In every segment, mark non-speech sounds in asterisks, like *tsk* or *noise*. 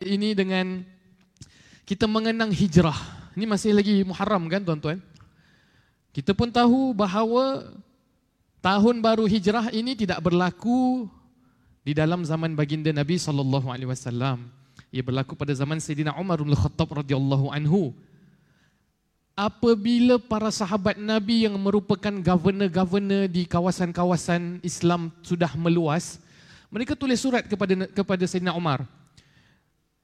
ini dengan kita mengenang hijrah. Ini masih lagi Muharram kan tuan-tuan? Kita pun tahu bahawa tahun baru hijrah ini tidak berlaku di dalam zaman baginda Nabi sallallahu alaihi wasallam. Ia berlaku pada zaman Sayyidina Umar bin Khattab radhiyallahu anhu. Apabila para sahabat Nabi yang merupakan governor-governor di kawasan-kawasan Islam sudah meluas, mereka tulis surat kepada kepada Sayyidina Umar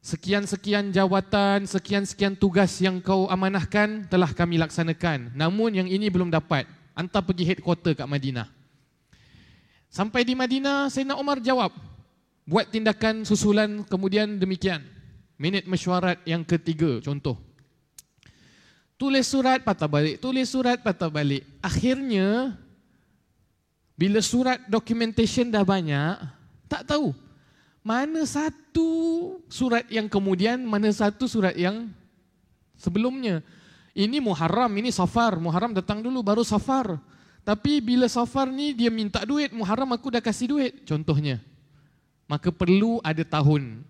sekian-sekian jawatan, sekian-sekian tugas yang kau amanahkan telah kami laksanakan. Namun yang ini belum dapat. Hantar pergi headquarter kat Madinah. Sampai di Madinah, Sayyidina Umar jawab. Buat tindakan susulan kemudian demikian. Minit mesyuarat yang ketiga, contoh. Tulis surat, patah balik. Tulis surat, patah balik. Akhirnya, bila surat documentation dah banyak, tak tahu mana satu surat yang kemudian, mana satu surat yang sebelumnya. Ini Muharram, ini Safar. Muharram datang dulu, baru Safar. Tapi bila Safar ni dia minta duit, Muharram aku dah kasih duit. Contohnya. Maka perlu ada tahun.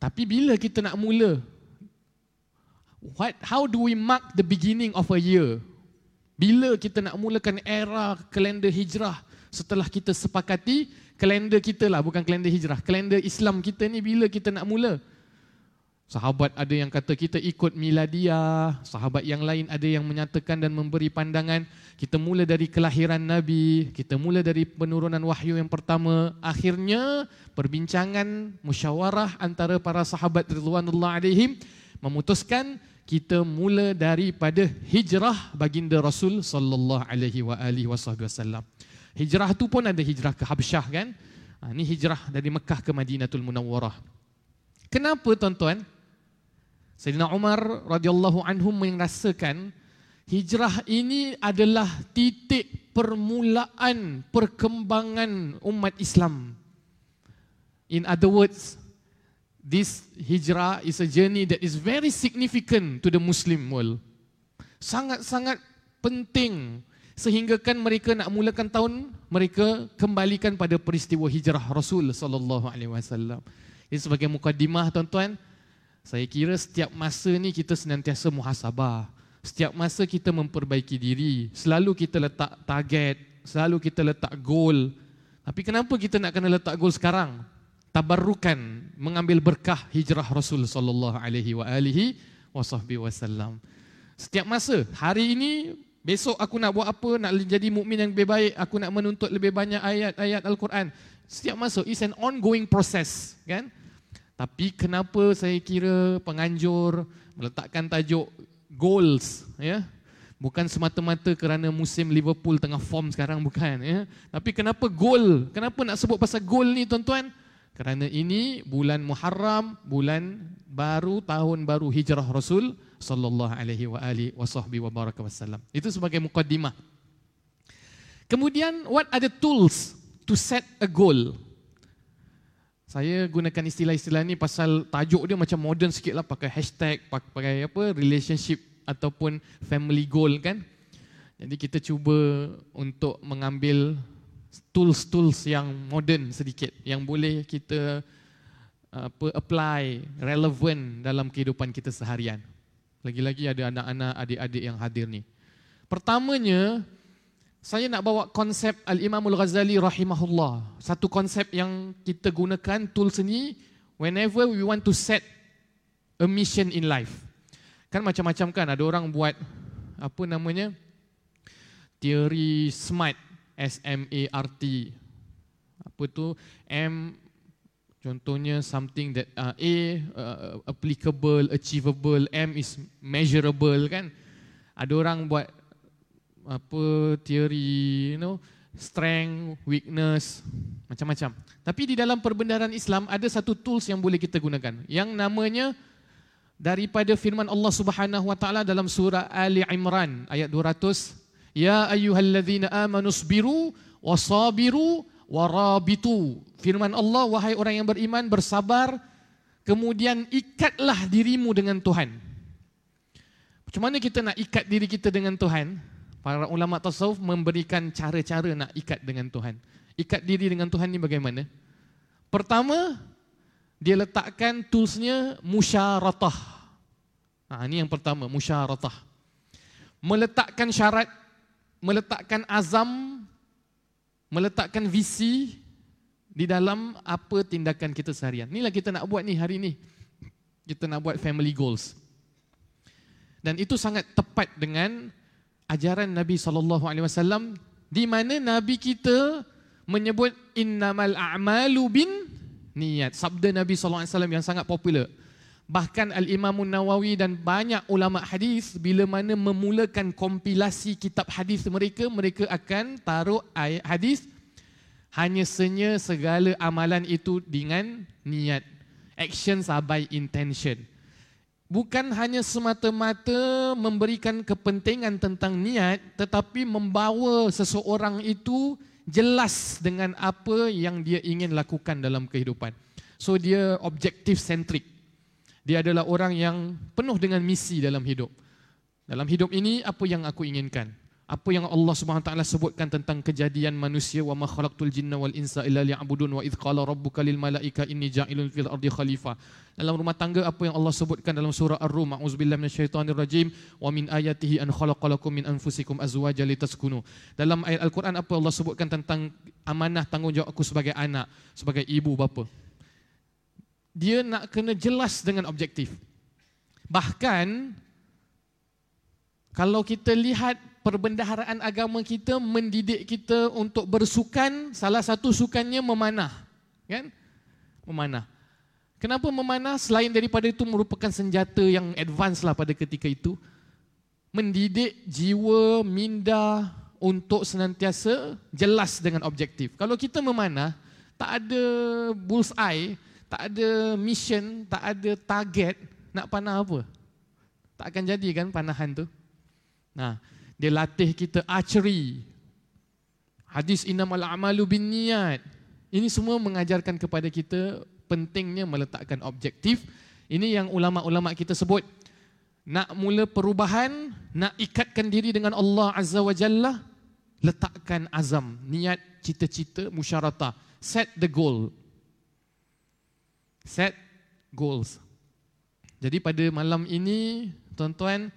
Tapi bila kita nak mula, what, how do we mark the beginning of a year? Bila kita nak mulakan era kalender hijrah setelah kita sepakati kalender kita lah, bukan kalender hijrah. Kalender Islam kita ni bila kita nak mula? Sahabat ada yang kata kita ikut miladiah, sahabat yang lain ada yang menyatakan dan memberi pandangan kita mula dari kelahiran Nabi, kita mula dari penurunan wahyu yang pertama. Akhirnya perbincangan musyawarah antara para sahabat Ridwanullah alaihim memutuskan kita mula daripada hijrah baginda Rasul sallallahu alaihi wa alihi wasallam. Hijrah tu pun ada hijrah ke Habsyah kan? Ha, ini hijrah dari Mekah ke Madinatul Munawwarah. Kenapa tuan-tuan? Sayyidina Umar radhiyallahu anhu merasakan hijrah ini adalah titik permulaan perkembangan umat Islam. In other words, this hijrah is a journey that is very significant to the Muslim world. Sangat-sangat penting sehingga kan mereka nak mulakan tahun mereka kembalikan pada peristiwa hijrah Rasul sallallahu alaihi wasallam. Ini sebagai mukadimah tuan-tuan, saya kira setiap masa ni kita senantiasa muhasabah. Setiap masa kita memperbaiki diri, selalu kita letak target, selalu kita letak goal. Tapi kenapa kita nak kena letak goal sekarang? Tabarrukan mengambil berkah hijrah Rasul sallallahu alaihi wa alihi wasallam. Setiap masa, hari ini Besok aku nak buat apa, nak jadi mukmin yang lebih baik, aku nak menuntut lebih banyak ayat-ayat Al-Quran. Setiap masa, it's an ongoing process. kan? Tapi kenapa saya kira penganjur meletakkan tajuk goals, ya? Bukan semata-mata kerana musim Liverpool tengah form sekarang, bukan. ya. Tapi kenapa goal? Kenapa nak sebut pasal goal ni tuan-tuan? Kerana ini bulan Muharram, bulan baru, tahun baru hijrah Rasul sallallahu alaihi wa alihi wa sahbihi wa baraka wasallam. Itu sebagai mukaddimah. Kemudian what are the tools to set a goal? Saya gunakan istilah-istilah ni pasal tajuk dia macam modern sikit lah pakai hashtag, pakai apa relationship ataupun family goal kan. Jadi kita cuba untuk mengambil tools-tools yang modern sedikit yang boleh kita apa apply relevant dalam kehidupan kita seharian. Lagi-lagi ada anak-anak, adik-adik yang hadir ni. Pertamanya, saya nak bawa konsep Al-Imam Al-Ghazali rahimahullah. Satu konsep yang kita gunakan tools ni whenever we want to set a mission in life. Kan macam-macam kan, ada orang buat apa namanya? Teori SMART, S-M-A-R-T. Apa tu? M Contohnya something that uh, A uh, applicable, achievable, M is measurable kan. Ada orang buat apa teori you know strength, weakness, macam-macam. Tapi di dalam perbendaharaan Islam ada satu tools yang boleh kita gunakan yang namanya daripada firman Allah Subhanahu wa taala dalam surah Ali Imran ayat 200 Ya ayyuhalladzina amanu sabiru wasabiru warabitu firman Allah wahai orang yang beriman bersabar. Kemudian ikatlah dirimu dengan Tuhan. Macam mana kita nak ikat diri kita dengan Tuhan? Para ulama tasawuf memberikan cara-cara nak ikat dengan Tuhan. Ikat diri dengan Tuhan ni bagaimana? Pertama dia letakkan toolsnya musyaratah. Ha, ini yang pertama, musyaratah. Meletakkan syarat, meletakkan azam, meletakkan visi di dalam apa tindakan kita seharian. Inilah kita nak buat ni hari ni. Kita nak buat family goals. Dan itu sangat tepat dengan ajaran Nabi sallallahu alaihi wasallam di mana nabi kita menyebut innamal a'malu bin niat. Sabda Nabi SAW yang sangat popular. Bahkan Al-Imam Nawawi dan banyak ulama hadis bila mana memulakan kompilasi kitab hadis mereka, mereka akan taruh ayat hadis hanya senya segala amalan itu dengan niat. Actions are by intention. Bukan hanya semata-mata memberikan kepentingan tentang niat, tetapi membawa seseorang itu jelas dengan apa yang dia ingin lakukan dalam kehidupan. So dia objektif centric. Dia adalah orang yang penuh dengan misi dalam hidup. Dalam hidup ini apa yang aku inginkan? apa yang Allah Subhanahu taala sebutkan tentang kejadian manusia wa ma khalaqtul jinna wal insa illa liya'budun wa idh qala rabbuka lil malaika inni ja'ilun fil ardi khalifah dalam rumah tangga apa yang Allah sebutkan dalam surah ar-rum a'udzubillahi minasyaitonir rajim wa min ayatihi an khalaqalakum min anfusikum azwajan litaskunu dalam ayat al-Quran apa Allah sebutkan tentang amanah tanggungjawab aku sebagai anak sebagai ibu bapa dia nak kena jelas dengan objektif bahkan kalau kita lihat perbendaharaan agama kita mendidik kita untuk bersukan, salah satu sukannya memanah. Kan? Memanah. Kenapa memanah? Selain daripada itu merupakan senjata yang advance lah pada ketika itu. Mendidik jiwa, minda untuk senantiasa jelas dengan objektif. Kalau kita memanah, tak ada bullseye, tak ada mission, tak ada target, nak panah apa? Tak akan jadi kan panahan tu. Nah, dia latih kita archery. Hadis innamal a'malu bin niat. Ini semua mengajarkan kepada kita pentingnya meletakkan objektif. Ini yang ulama-ulama kita sebut. Nak mula perubahan, nak ikatkan diri dengan Allah Azza wa Jalla, letakkan azam, niat, cita-cita, musyaratah. Set the goal. Set goals. Jadi pada malam ini, tuan-tuan,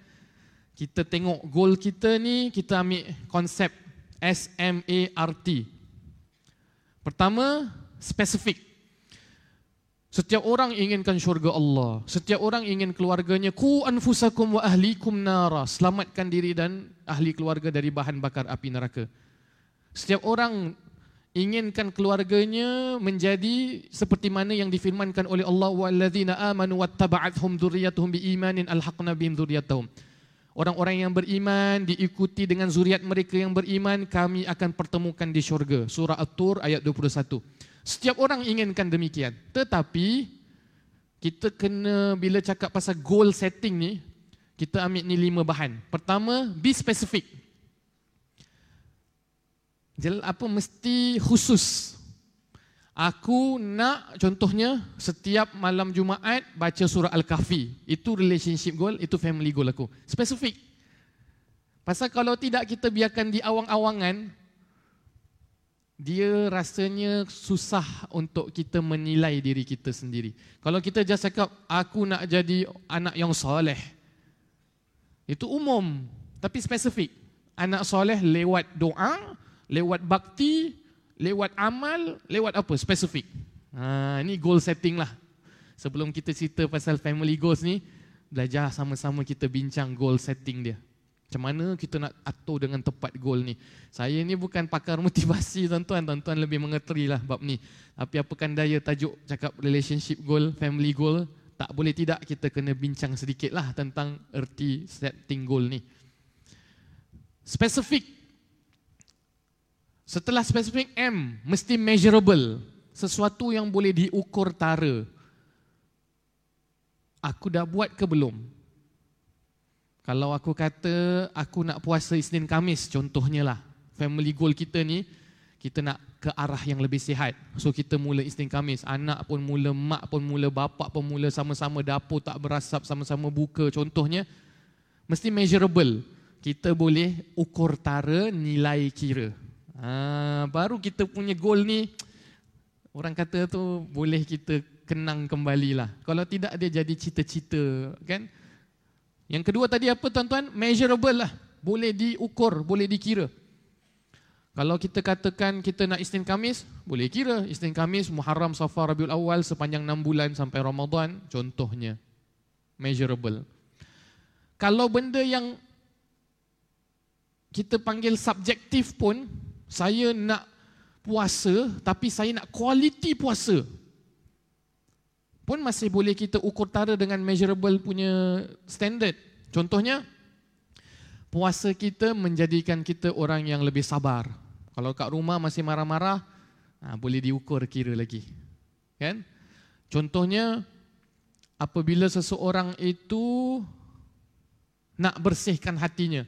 kita tengok goal kita ni, kita ambil konsep S-M-A-R-T. Pertama, spesifik. Setiap orang inginkan syurga Allah. Setiap orang ingin keluarganya. Ku anfusakum wa ahlikum nara. Selamatkan diri dan ahli keluarga dari bahan bakar api neraka. Setiap orang inginkan keluarganya menjadi seperti mana yang difirmankan oleh Allah walladzina amanu wattaba'athum dzurriyyatuhum biimanin alhaqna bihim dzurriyyatahum. Orang-orang yang beriman diikuti dengan zuriat mereka yang beriman kami akan pertemukan di syurga. Surah At-Tur ayat 21. Setiap orang inginkan demikian. Tetapi kita kena bila cakap pasal goal setting ni kita ambil ni lima bahan. Pertama, be specific. Apa mesti khusus. Aku nak contohnya setiap malam Jumaat baca surah Al-Kahfi. Itu relationship goal, itu family goal aku. Spesifik. Pasal kalau tidak kita biarkan di awang-awangan, dia rasanya susah untuk kita menilai diri kita sendiri. Kalau kita just cakap, aku nak jadi anak yang soleh. Itu umum, tapi spesifik. Anak soleh lewat doa, lewat bakti, lewat amal, lewat apa? Spesifik. Ha, ini goal setting lah. Sebelum kita cerita pasal family goals ni, belajar sama-sama kita bincang goal setting dia. Macam mana kita nak atur dengan tepat goal ni. Saya ni bukan pakar *laughs* motivasi tuan-tuan, tuan-tuan lebih mengerti lah bab ni. Tapi apakan daya tajuk cakap relationship goal, family goal, tak boleh tidak kita kena bincang sedikit lah tentang erti setting goal ni. Spesifik Setelah spesifik M, mesti measurable. Sesuatu yang boleh diukur tara. Aku dah buat ke belum? Kalau aku kata aku nak puasa Isnin Kamis, contohnya lah. Family goal kita ni, kita nak ke arah yang lebih sihat. So kita mula Isnin Kamis. Anak pun mula, mak pun mula, bapak pun mula sama-sama dapur tak berasap, sama-sama buka. Contohnya, mesti measurable. Kita boleh ukur tara nilai kira. Ha, baru kita punya goal ni orang kata tu boleh kita kenang kembalilah. Kalau tidak dia jadi cita-cita kan. Yang kedua tadi apa tuan-tuan? Measurable lah. Boleh diukur, boleh dikira. Kalau kita katakan kita nak Isnin Kamis, boleh kira Isnin Kamis, Muharram, Safar, Rabiul Awal sepanjang 6 bulan sampai Ramadan, contohnya. Measurable. Kalau benda yang kita panggil subjektif pun, saya nak puasa tapi saya nak quality puasa. Pun masih boleh kita ukur tara dengan measurable punya standard. Contohnya, puasa kita menjadikan kita orang yang lebih sabar. Kalau kat rumah masih marah-marah, ha, boleh diukur kira lagi. Kan? Contohnya, apabila seseorang itu nak bersihkan hatinya,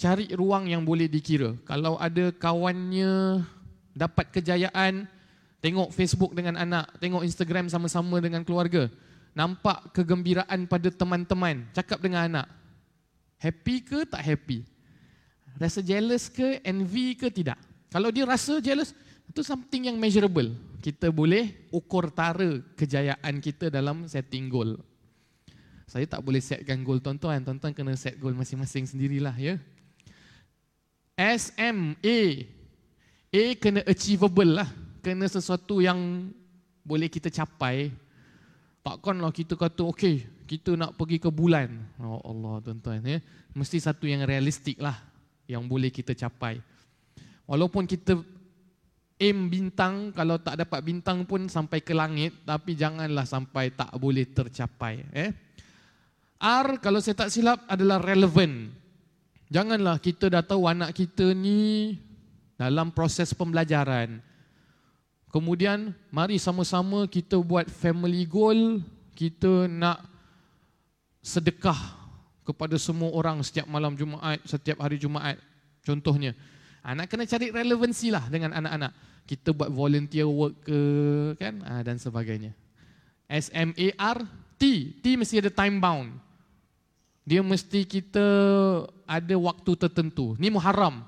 cari ruang yang boleh dikira. Kalau ada kawannya dapat kejayaan, tengok Facebook dengan anak, tengok Instagram sama-sama dengan keluarga, nampak kegembiraan pada teman-teman, cakap dengan anak, happy ke tak happy? Rasa jealous ke, envy ke tidak? Kalau dia rasa jealous, itu something yang measurable. Kita boleh ukur tara kejayaan kita dalam setting goal. Saya tak boleh setkan goal tuan-tuan. Tuan-tuan kena set goal masing-masing sendirilah ya. S, M, A. A kena achievable lah. Kena sesuatu yang boleh kita capai. Takkanlah kita kata, okay, kita nak pergi ke bulan. Oh Allah tuan-tuan ya. Mesti satu yang realistik lah yang boleh kita capai. Walaupun kita aim bintang, kalau tak dapat bintang pun sampai ke langit, tapi janganlah sampai tak boleh tercapai. Eh? R, kalau saya tak silap, adalah relevant. Janganlah kita dah tahu anak kita ni dalam proses pembelajaran. Kemudian, mari sama-sama kita buat family goal, kita nak sedekah kepada semua orang setiap malam Jumaat, setiap hari Jumaat. Contohnya, anak kena cari relevansi lah dengan anak-anak. Kita buat volunteer work ke, kan, ha, dan sebagainya. S-M-A-R, T. T mesti ada time bound. Dia mesti kita ada waktu tertentu. Ni muharram.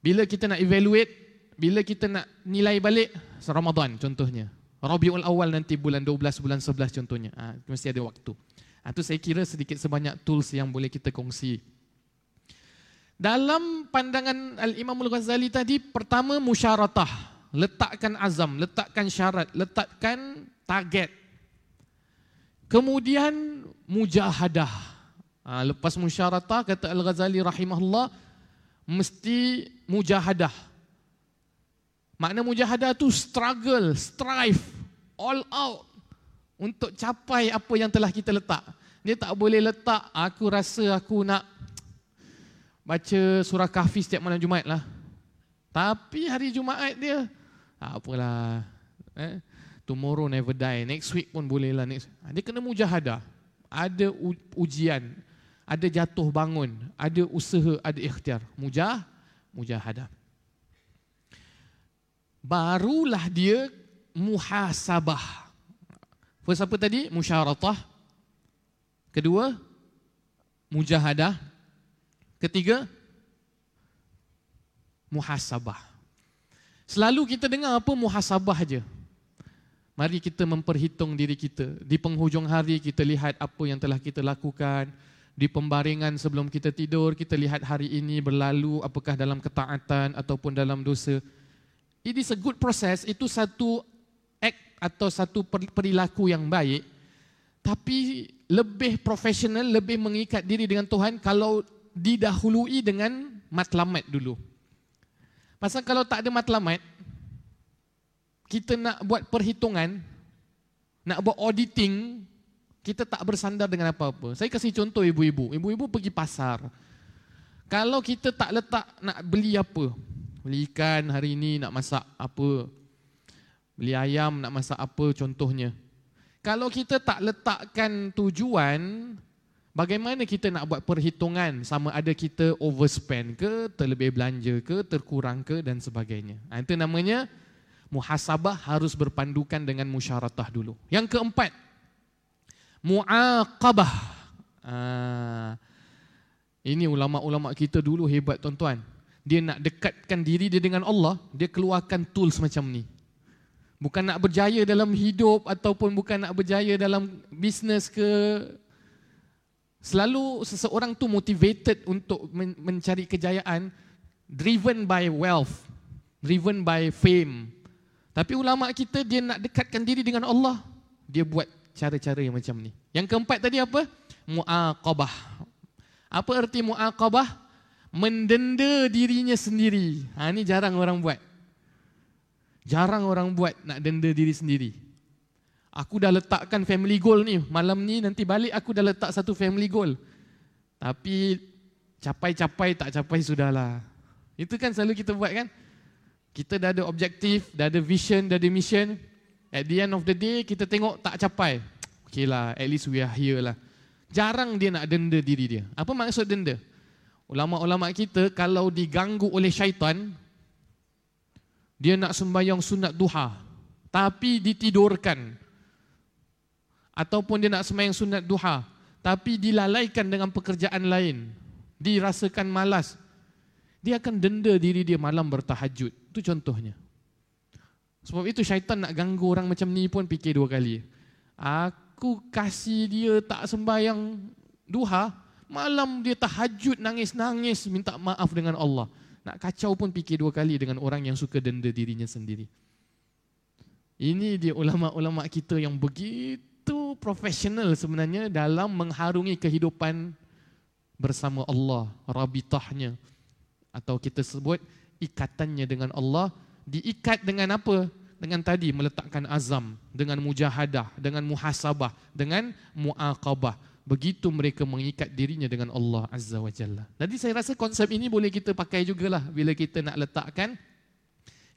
Bila kita nak evaluate, bila kita nak nilai balik, Ramadan contohnya. Rabiul Awal nanti bulan 12, bulan 11 contohnya. Ha, mesti ada waktu. Itu ha, saya kira sedikit sebanyak tools yang boleh kita kongsi. Dalam pandangan Al-Imam Al-Ghazali tadi, pertama musyaratah. Letakkan azam, letakkan syarat, letakkan target. Kemudian mujahadah. Ha, lepas musyaratah, kata Al-Ghazali rahimahullah, mesti mujahadah. Makna mujahadah tu struggle, strive, all out untuk capai apa yang telah kita letak. Dia tak boleh letak, aku rasa aku nak baca surah kahfi setiap malam Jumaat lah. Tapi hari Jumaat dia, ah, apalah. Eh? Tomorrow never die. Next week pun boleh lah. Next. Ah, dia kena mujahadah. Ada ujian. Ada jatuh bangun. Ada usaha, ada ikhtiar. Mujah, mujahadah. Barulah dia muhasabah. First apa tadi? Musyaratah. Kedua, mujahadah. Ketiga, muhasabah. Selalu kita dengar apa muhasabah aja. Mari kita memperhitung diri kita. Di penghujung hari kita lihat apa yang telah kita lakukan. Di pembaringan sebelum kita tidur, kita lihat hari ini berlalu apakah dalam ketaatan ataupun dalam dosa. It is a good process. Itu satu atau satu perilaku yang baik tapi lebih profesional lebih mengikat diri dengan Tuhan kalau didahului dengan matlamat dulu pasal kalau tak ada matlamat kita nak buat perhitungan nak buat auditing kita tak bersandar dengan apa-apa saya kasih contoh ibu-ibu ibu-ibu pergi pasar kalau kita tak letak nak beli apa beli ikan hari ini nak masak apa Beli ayam nak masak apa contohnya. Kalau kita tak letakkan tujuan, bagaimana kita nak buat perhitungan sama ada kita overspend ke, terlebih belanja ke, terkurang ke dan sebagainya. Itu namanya muhasabah harus berpandukan dengan musyaratah dulu. Yang keempat, muaqabah. Ha, ini ulama-ulama kita dulu hebat tuan-tuan. Dia nak dekatkan diri dia dengan Allah, dia keluarkan tools macam ni Bukan nak berjaya dalam hidup ataupun bukan nak berjaya dalam bisnes ke. Selalu seseorang tu motivated untuk mencari kejayaan driven by wealth, driven by fame. Tapi ulama kita dia nak dekatkan diri dengan Allah, dia buat cara-cara yang macam ni. Yang keempat tadi apa? Muaqabah. Apa erti muaqabah? Mendenda dirinya sendiri. Ha ni jarang orang buat. Jarang orang buat nak denda diri sendiri. Aku dah letakkan family goal ni. Malam ni nanti balik aku dah letak satu family goal. Tapi capai-capai tak capai sudahlah. Itu kan selalu kita buat kan? Kita dah ada objektif, dah ada vision, dah ada mission. At the end of the day kita tengok tak capai. Okay lah, at least we are here lah. Jarang dia nak denda diri dia. Apa maksud denda? Ulama-ulama kita kalau diganggu oleh syaitan, dia nak sembahyang sunat duha tapi ditidurkan ataupun dia nak sembahyang sunat duha tapi dilalaikan dengan pekerjaan lain dirasakan malas dia akan denda diri dia malam bertahajud itu contohnya sebab itu syaitan nak ganggu orang macam ni pun fikir dua kali aku kasih dia tak sembahyang duha malam dia tahajud nangis-nangis minta maaf dengan Allah nak kacau pun fikir dua kali dengan orang yang suka denda dirinya sendiri. Ini dia ulama-ulama kita yang begitu profesional sebenarnya dalam mengharungi kehidupan bersama Allah, rabitahnya. Atau kita sebut ikatannya dengan Allah. Diikat dengan apa? Dengan tadi meletakkan azam, dengan mujahadah, dengan muhasabah, dengan muaqabah begitu mereka mengikat dirinya dengan Allah Azza wa Jalla. Jadi saya rasa konsep ini boleh kita pakai jugalah bila kita nak letakkan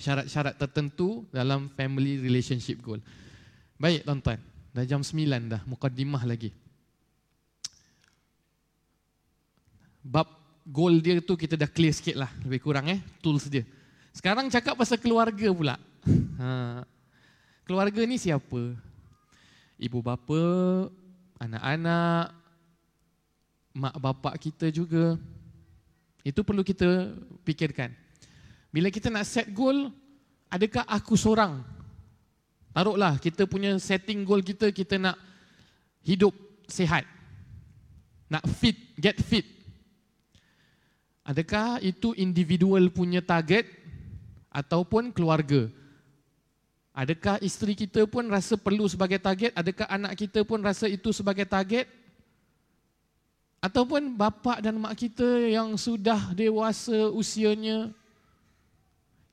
syarat-syarat tertentu dalam family relationship goal. Baik tuan-tuan, dah jam 9 dah, mukaddimah lagi. Bab goal dia tu kita dah clear sikit lah, lebih kurang eh, tools dia. Sekarang cakap pasal keluarga pula. Ha. Keluarga ni siapa? Ibu bapa, anak-anak, mak bapak kita juga. Itu perlu kita fikirkan. Bila kita nak set goal, adakah aku seorang? Taruhlah kita punya setting goal kita, kita nak hidup sehat. Nak fit, get fit. Adakah itu individual punya target ataupun keluarga? Adakah isteri kita pun rasa perlu sebagai target? Adakah anak kita pun rasa itu sebagai target? Ataupun bapa dan mak kita yang sudah dewasa usianya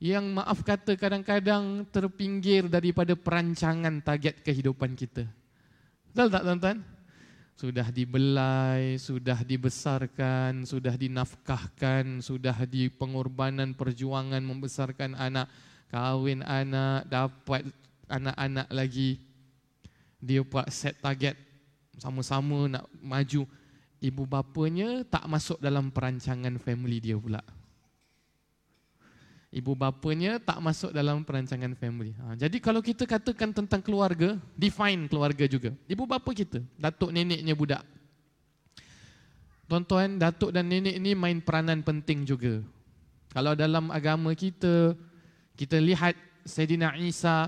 yang maaf kata kadang-kadang terpinggir daripada perancangan target kehidupan kita. Betul tak tuan-tuan? Sudah dibelai, sudah dibesarkan, sudah dinafkahkan, sudah di pengorbanan perjuangan membesarkan anak kahwin anak, dapat anak-anak lagi. Dia buat set target sama-sama nak maju. Ibu bapanya tak masuk dalam perancangan family dia pula. Ibu bapanya tak masuk dalam perancangan family. Ha, jadi kalau kita katakan tentang keluarga, define keluarga juga. Ibu bapa kita, datuk neneknya budak. Tuan-tuan, datuk dan nenek ini main peranan penting juga. Kalau dalam agama kita, kita lihat Sayyidina Isa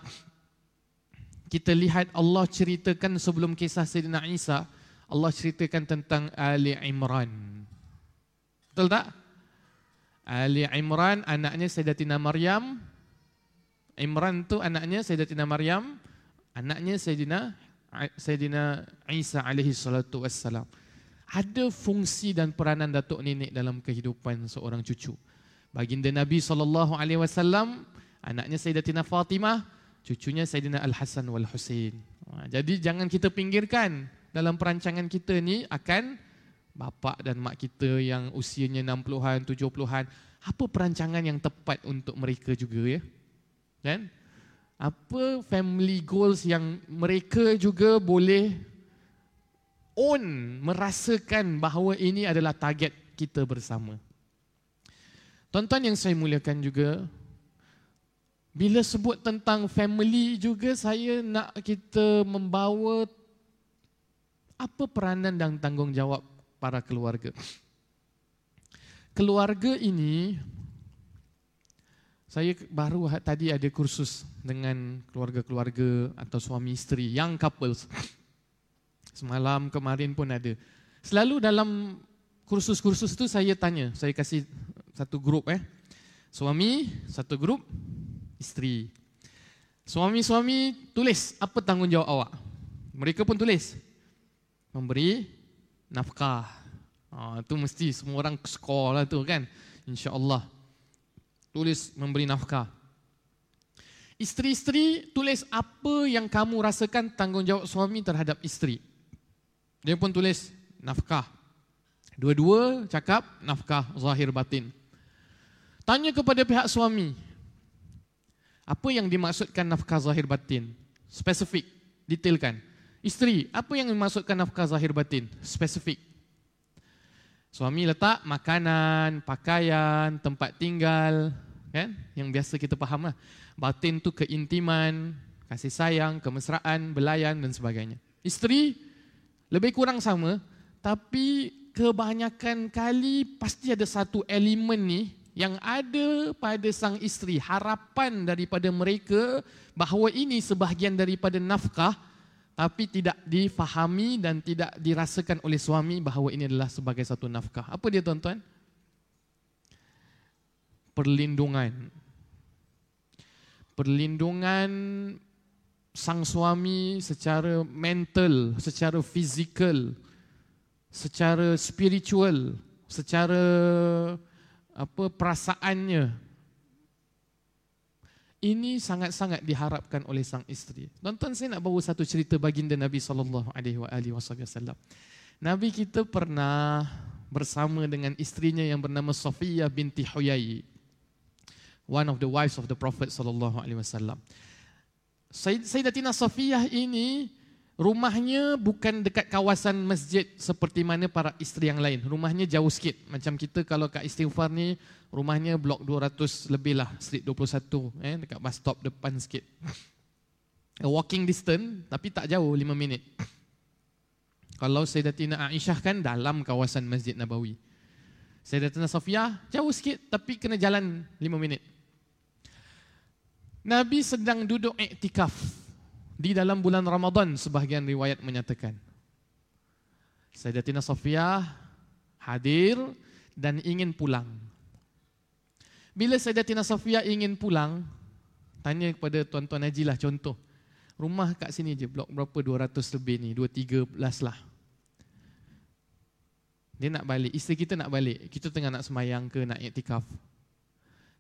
kita lihat Allah ceritakan sebelum kisah Sayyidina Isa Allah ceritakan tentang Ali Imran betul tak Ali Imran anaknya Sayyidatina Maryam. Imran tu anaknya Sayyidatina Maryam. Anaknya Sayyidina Sayyidina Isa alaihi salatu wassalam. Ada fungsi dan peranan datuk nenek dalam kehidupan seorang cucu. Baginda Nabi sallallahu alaihi wasallam anaknya Sayyidatina Fatimah, cucunya Sayyidina Al-Hasan wal Husain. Ha, jadi jangan kita pinggirkan dalam perancangan kita ni akan bapa dan mak kita yang usianya 60-an, 70-an, apa perancangan yang tepat untuk mereka juga ya? Kan? Apa family goals yang mereka juga boleh own, merasakan bahawa ini adalah target kita bersama. Tonton yang saya muliakan juga, bila sebut tentang family juga saya nak kita membawa apa peranan dan tanggungjawab para keluarga. Keluarga ini Saya baru ha- tadi ada kursus dengan keluarga-keluarga atau suami isteri, young couples. Semalam kemarin pun ada. Selalu dalam kursus-kursus tu saya tanya, saya kasih satu grup eh. Suami, satu grup, isteri. Suami-suami tulis apa tanggungjawab awak. Mereka pun tulis. Memberi nafkah. Ha, tu mesti semua orang skor lah tu kan. InsyaAllah. Tulis memberi nafkah. Isteri-isteri tulis apa yang kamu rasakan tanggungjawab suami terhadap isteri. Dia pun tulis nafkah. Dua-dua cakap nafkah zahir batin. Tanya kepada pihak suami. Apa yang dimaksudkan nafkah zahir batin? Spesifik, detailkan. Isteri, apa yang dimaksudkan nafkah zahir batin? Spesifik. Suami letak makanan, pakaian, tempat tinggal, kan? Yang biasa kita faham lah. Batin tu keintiman, kasih sayang, kemesraan, belayan dan sebagainya. Isteri lebih kurang sama, tapi kebanyakan kali pasti ada satu elemen ni yang ada pada sang isteri harapan daripada mereka bahawa ini sebahagian daripada nafkah tapi tidak difahami dan tidak dirasakan oleh suami bahawa ini adalah sebagai satu nafkah. Apa dia tuan-tuan? Perlindungan. Perlindungan sang suami secara mental, secara fizikal, secara spiritual, secara apa perasaannya. Ini sangat-sangat diharapkan oleh sang isteri. Tonton saya nak bawa satu cerita baginda Nabi sallallahu alaihi wasallam. Nabi kita pernah bersama dengan istrinya yang bernama Safiyah binti Huyai. One of the wives of the Prophet sallallahu alaihi wasallam. Sayyidatina Safiyah ini Rumahnya bukan dekat kawasan masjid seperti mana para isteri yang lain. Rumahnya jauh sikit. Macam kita kalau kat istighfar ni, rumahnya blok 200 lebih lah, street 21, eh, dekat bus stop depan sikit. A walking distance, tapi tak jauh, 5 minit. Kalau Sayyidatina Aisyah kan dalam kawasan Masjid Nabawi. Sayyidatina Sofia jauh sikit, tapi kena jalan 5 minit. Nabi sedang duduk iktikaf di dalam bulan Ramadan sebahagian riwayat menyatakan. Sayyidatina Safiyah hadir dan ingin pulang. Bila Sayyidatina Safiyah ingin pulang, tanya kepada tuan-tuan Haji lah contoh. Rumah kat sini je, blok berapa 200 lebih ni, 213 lah. Dia nak balik, isteri kita nak balik. Kita tengah nak semayang ke, nak iktikaf.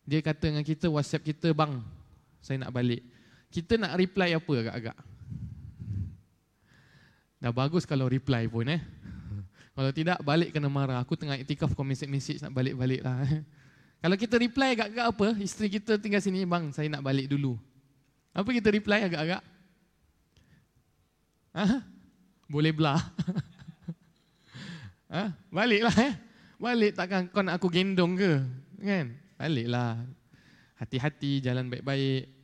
Dia kata dengan kita, WhatsApp kita, bang, saya nak balik kita nak reply apa agak-agak? Dah bagus kalau reply pun eh. Kalau tidak balik kena marah. Aku tengah iktikaf kau message-message nak balik-balik lah. Kalau kita reply agak-agak apa? Isteri kita tinggal sini, bang saya nak balik dulu. Apa kita reply agak-agak? Ha? Boleh belah. *laughs* ha? Baliklah eh. Balik takkan kau nak aku gendong ke? Kan? Baliklah. Hati-hati, jalan baik-baik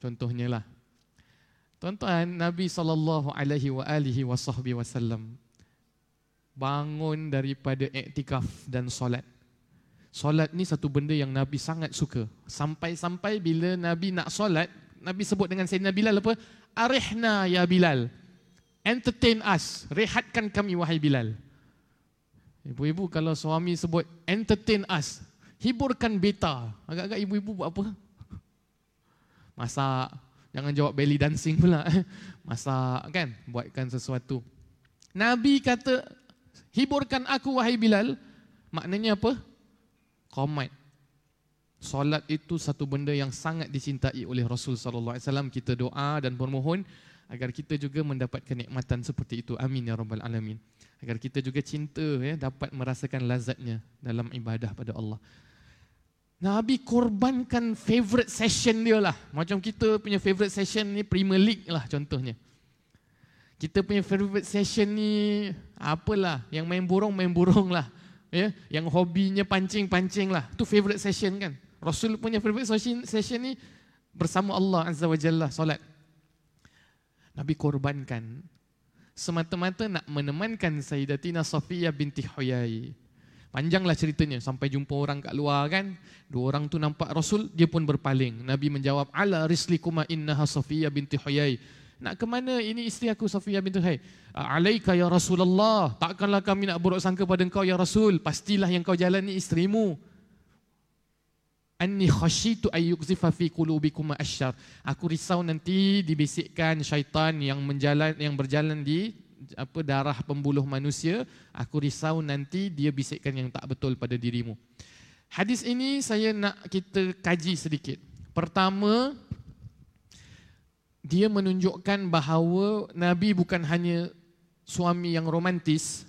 contohnya lah. Tuan-tuan, Nabi sallallahu alaihi wa alihi wasallam bangun daripada iktikaf dan solat. Solat ni satu benda yang Nabi sangat suka. Sampai-sampai bila Nabi nak solat, Nabi sebut dengan Sayyidina Bilal apa? Arihna ya Bilal. Entertain us. Rehatkan kami wahai Bilal. Ibu-ibu kalau suami sebut entertain us, hiburkan beta. Agak-agak ibu-ibu buat apa? Masak. Jangan jawab belly dancing pula. *laughs* Masak kan? Buatkan sesuatu. Nabi kata hiburkan aku wahai bilal. Maknanya apa? Qomat solat itu satu benda yang sangat dicintai oleh rasul sallallahu alaihi wasallam. Kita doa dan bermohon agar kita juga mendapatkan kenikmatan seperti itu. Amin ya rabbal alamin. Agar kita juga cinta ya dapat merasakan lazatnya dalam ibadah pada Allah Nabi korbankan favorite session dia lah. Macam kita punya favorite session ni Premier League lah contohnya. Kita punya favorite session ni apalah, yang main burung main burung lah. Ya, yang hobinya pancing-pancing lah. Tu favorite session kan. Rasul punya favorite session, session ni bersama Allah Azza wa Jalla solat. Nabi korbankan semata-mata nak menemankan Sayyidatina Safiyah binti Huyai Panjanglah ceritanya sampai jumpa orang kat luar kan. Dua orang tu nampak Rasul, dia pun berpaling. Nabi menjawab, "Ala rislikuma innaha Safiyah binti Huyai." Nak ke mana ini isteri aku Safiyah binti Huyai? "Alaika ya Rasulullah." Takkanlah kami nak buruk sangka pada engkau ya Rasul. Pastilah yang kau jalan ni isterimu. Anni khashitu ayyukzifa fi qulubikum asyar. Aku risau nanti dibisikkan syaitan yang menjalan yang berjalan di apa darah pembuluh manusia, aku risau nanti dia bisikkan yang tak betul pada dirimu. Hadis ini saya nak kita kaji sedikit. Pertama, dia menunjukkan bahawa Nabi bukan hanya suami yang romantis,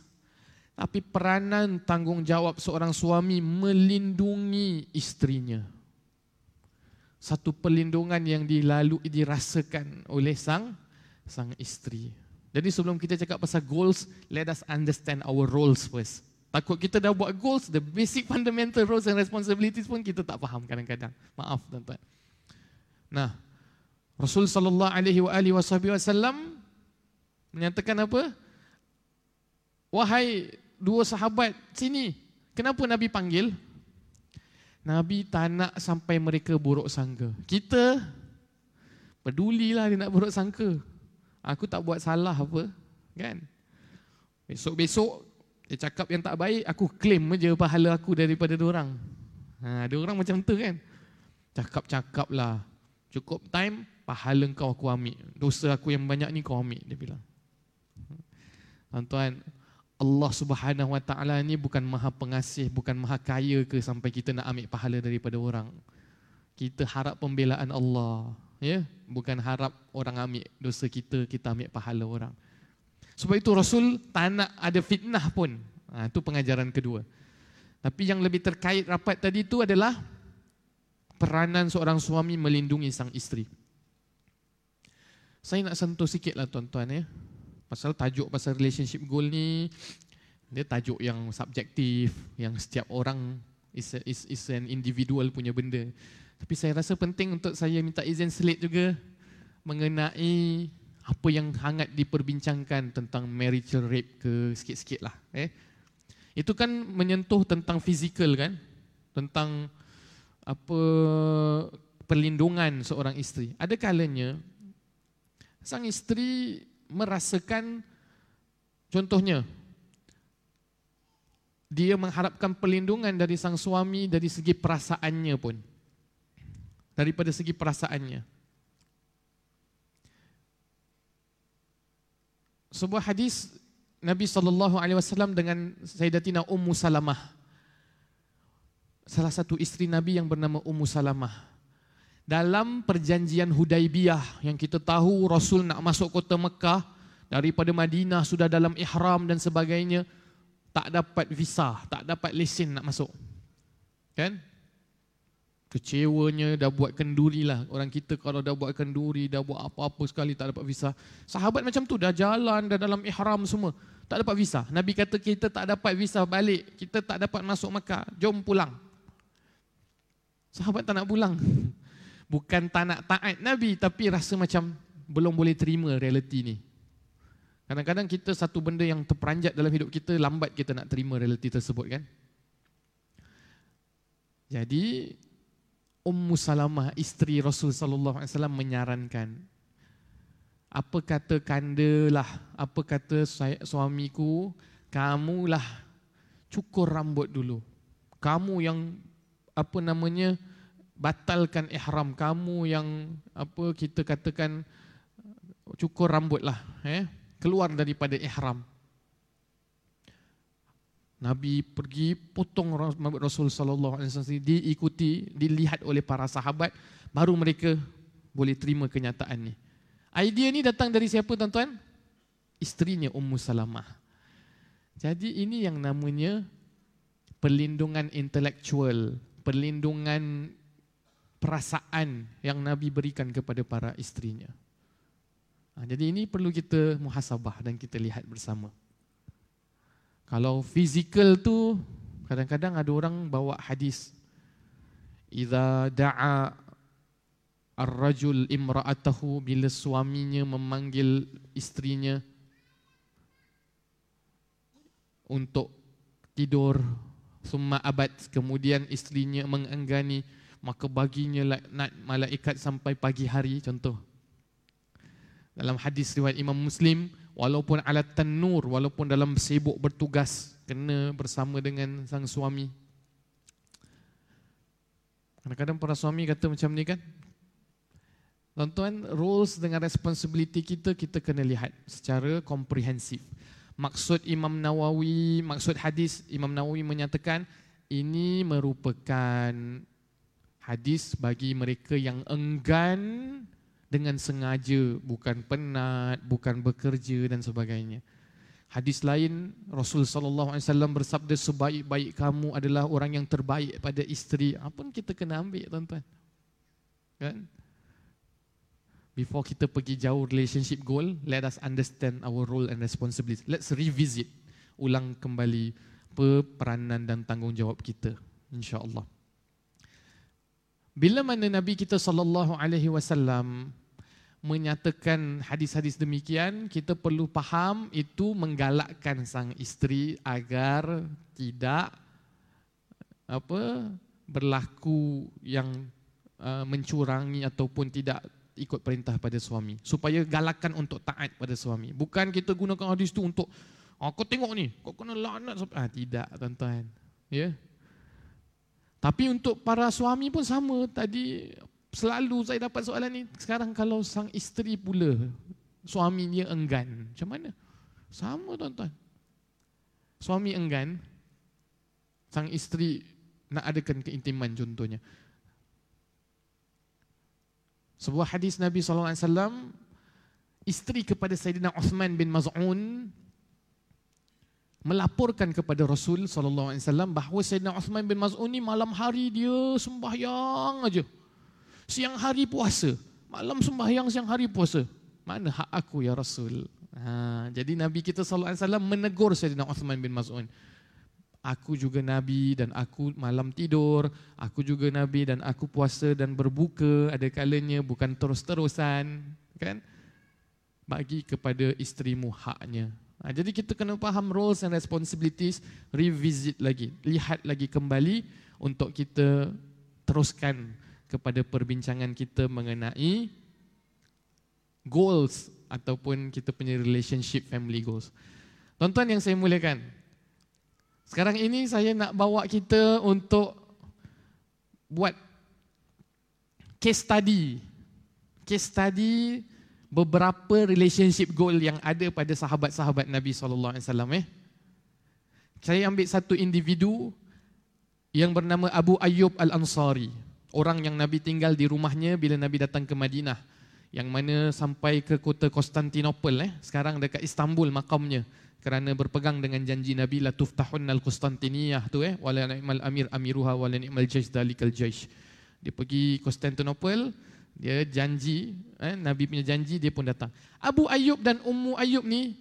tapi peranan tanggungjawab seorang suami melindungi istrinya. Satu perlindungan yang dilalui dirasakan oleh sang sang istri. Jadi sebelum kita cakap pasal goals, let us understand our roles first. Takut kita dah buat goals, the basic *laughs* fundamental roles and responsibilities pun kita tak faham kadang-kadang. Maaf tuan-tuan. Nah, Rasul sallallahu alaihi wa alihi wasallam menyatakan apa? Wahai dua sahabat, sini. Kenapa Nabi panggil? Nabi tak nak sampai mereka buruk sangka. Kita pedulilah dia nak buruk sangka. Aku tak buat salah apa, kan? Besok-besok dia cakap yang tak baik, aku claim aja pahala aku daripada orang. Ha, dia orang macam tu kan? Cakap-cakap lah. Cukup time, pahala kau aku ambil. Dosa aku yang banyak ni kau ambil, dia bilang. Tuan-tuan, Allah Subhanahu Wa Taala ni bukan maha pengasih, bukan maha kaya ke sampai kita nak ambil pahala daripada orang. Kita harap pembelaan Allah ya bukan harap orang ambil dosa kita kita ambil pahala orang. Sebab itu rasul tak nak ada fitnah pun. Ha, itu pengajaran kedua. Tapi yang lebih terkait rapat tadi itu adalah peranan seorang suami melindungi sang isteri. Saya nak sentuh sikitlah tuan-tuan ya. Pasal tajuk pasal relationship goal ni dia tajuk yang subjektif yang setiap orang is, is, is an individual punya benda tapi saya rasa penting untuk saya minta izin selit juga mengenai apa yang hangat diperbincangkan tentang marital rape ke sikit-sikit lah. Eh. Itu kan menyentuh tentang fizikal kan? Tentang apa perlindungan seorang isteri. Ada kalanya sang isteri merasakan contohnya dia mengharapkan perlindungan dari sang suami dari segi perasaannya pun daripada segi perasaannya. Sebuah hadis Nabi sallallahu alaihi wasallam dengan Sayyidatina Ummu Salamah. Salah satu isteri Nabi yang bernama Ummu Salamah. Dalam perjanjian Hudaibiyah yang kita tahu Rasul nak masuk kota Mekah daripada Madinah sudah dalam ihram dan sebagainya tak dapat visa, tak dapat lesen nak masuk. Kan? Kecewanya dah buat kenduri lah. Orang kita kalau dah buat kenduri, dah buat apa-apa sekali tak dapat visa. Sahabat macam tu dah jalan, dah dalam ihram semua. Tak dapat visa. Nabi kata kita tak dapat visa balik. Kita tak dapat masuk Makkah. Jom pulang. Sahabat tak nak pulang. *laughs* Bukan tak nak taat Nabi tapi rasa macam belum boleh terima realiti ni. Kadang-kadang kita satu benda yang terperanjat dalam hidup kita, lambat kita nak terima realiti tersebut kan. Jadi Ummu Salamah isteri Rasul sallallahu alaihi wasallam menyarankan apa kata kandalah apa kata suamiku kamulah cukur rambut dulu. Kamu yang apa namanya batalkan ihram. Kamu yang apa kita katakan cukur rambutlah eh keluar daripada ihram Nabi pergi potong rambut Rasul sallallahu alaihi wasallam diikuti dilihat oleh para sahabat baru mereka boleh terima kenyataan ni. Idea ni datang dari siapa tuan-tuan? Isterinya Ummu Salamah. Jadi ini yang namanya perlindungan intelektual, perlindungan perasaan yang Nabi berikan kepada para isterinya. Ha, jadi ini perlu kita muhasabah dan kita lihat bersama. Kalau fizikal tu kadang-kadang ada orang bawa hadis. Iza da'a ar-rajul imra'atahu bila suaminya memanggil istrinya untuk tidur summa abad kemudian isterinya mengenggani maka baginya laknat malaikat sampai pagi hari contoh. Dalam hadis riwayat Imam Muslim walaupun ala tanur walaupun dalam sibuk bertugas kena bersama dengan sang suami. Kadang-kadang para suami kata macam ni kan? Tuan-tuan, roles dengan responsibility kita, kita kena lihat secara komprehensif. Maksud Imam Nawawi, maksud hadis Imam Nawawi menyatakan ini merupakan hadis bagi mereka yang enggan dengan sengaja, bukan penat, bukan bekerja dan sebagainya. Hadis lain Rasul sallallahu alaihi wasallam bersabda sebaik-baik kamu adalah orang yang terbaik pada isteri. Apa pun kita kena ambil tuan-tuan. Kan? before kita pergi jauh relationship goal, let us understand our role and responsibility. Let's revisit, ulang kembali peranan dan tanggungjawab kita, insya-Allah. Bila mana Nabi kita sallallahu alaihi wasallam menyatakan hadis-hadis demikian, kita perlu faham itu menggalakkan sang isteri agar tidak apa berlaku yang uh, mencurangi ataupun tidak ikut perintah pada suami. Supaya galakan untuk taat pada suami. Bukan kita gunakan hadis tu untuk oh, kau tengok ni kau kena laknat ah tidak tuan-tuan. Ya tapi untuk para suami pun sama. Tadi selalu saya dapat soalan ni sekarang kalau sang isteri pula suami dia enggan macam mana? Sama tuan-tuan. Suami enggan sang isteri nak adakan keintiman contohnya. Sebuah hadis Nabi SAW, isteri kepada Sayyidina Uthman bin Maz'un melaporkan kepada Rasul SAW bahawa Sayyidina Uthman bin Maz'un ni malam hari dia sembahyang aja. Siang hari puasa. Malam sembahyang, siang hari puasa. Mana hak aku ya Rasul? Ha, jadi Nabi kita SAW menegur Sayyidina Uthman bin Maz'un aku juga nabi dan aku malam tidur, aku juga nabi dan aku puasa dan berbuka ada kalanya bukan terus-terusan, kan? Bagi kepada isterimu haknya. Ha, jadi kita kena faham roles and responsibilities, revisit lagi, lihat lagi kembali untuk kita teruskan kepada perbincangan kita mengenai goals ataupun kita punya relationship family goals. Tuan-tuan yang saya muliakan, sekarang ini saya nak bawa kita untuk buat case study. Case study beberapa relationship goal yang ada pada sahabat-sahabat Nabi sallallahu alaihi wasallam eh. Saya ambil satu individu yang bernama Abu Ayyub Al-Ansari. Orang yang Nabi tinggal di rumahnya bila Nabi datang ke Madinah. Yang mana sampai ke kota Konstantinopel eh. Sekarang dekat Istanbul makamnya kerana berpegang dengan janji Nabi la tuftahunnal Konstantiniyah tu eh wala ni'mal amir amiruha wala ni'mal jaysh dalikal jaysh. Dia pergi Konstantinopel, dia janji eh Nabi punya janji dia pun datang. Abu Ayyub dan Ummu Ayyub ni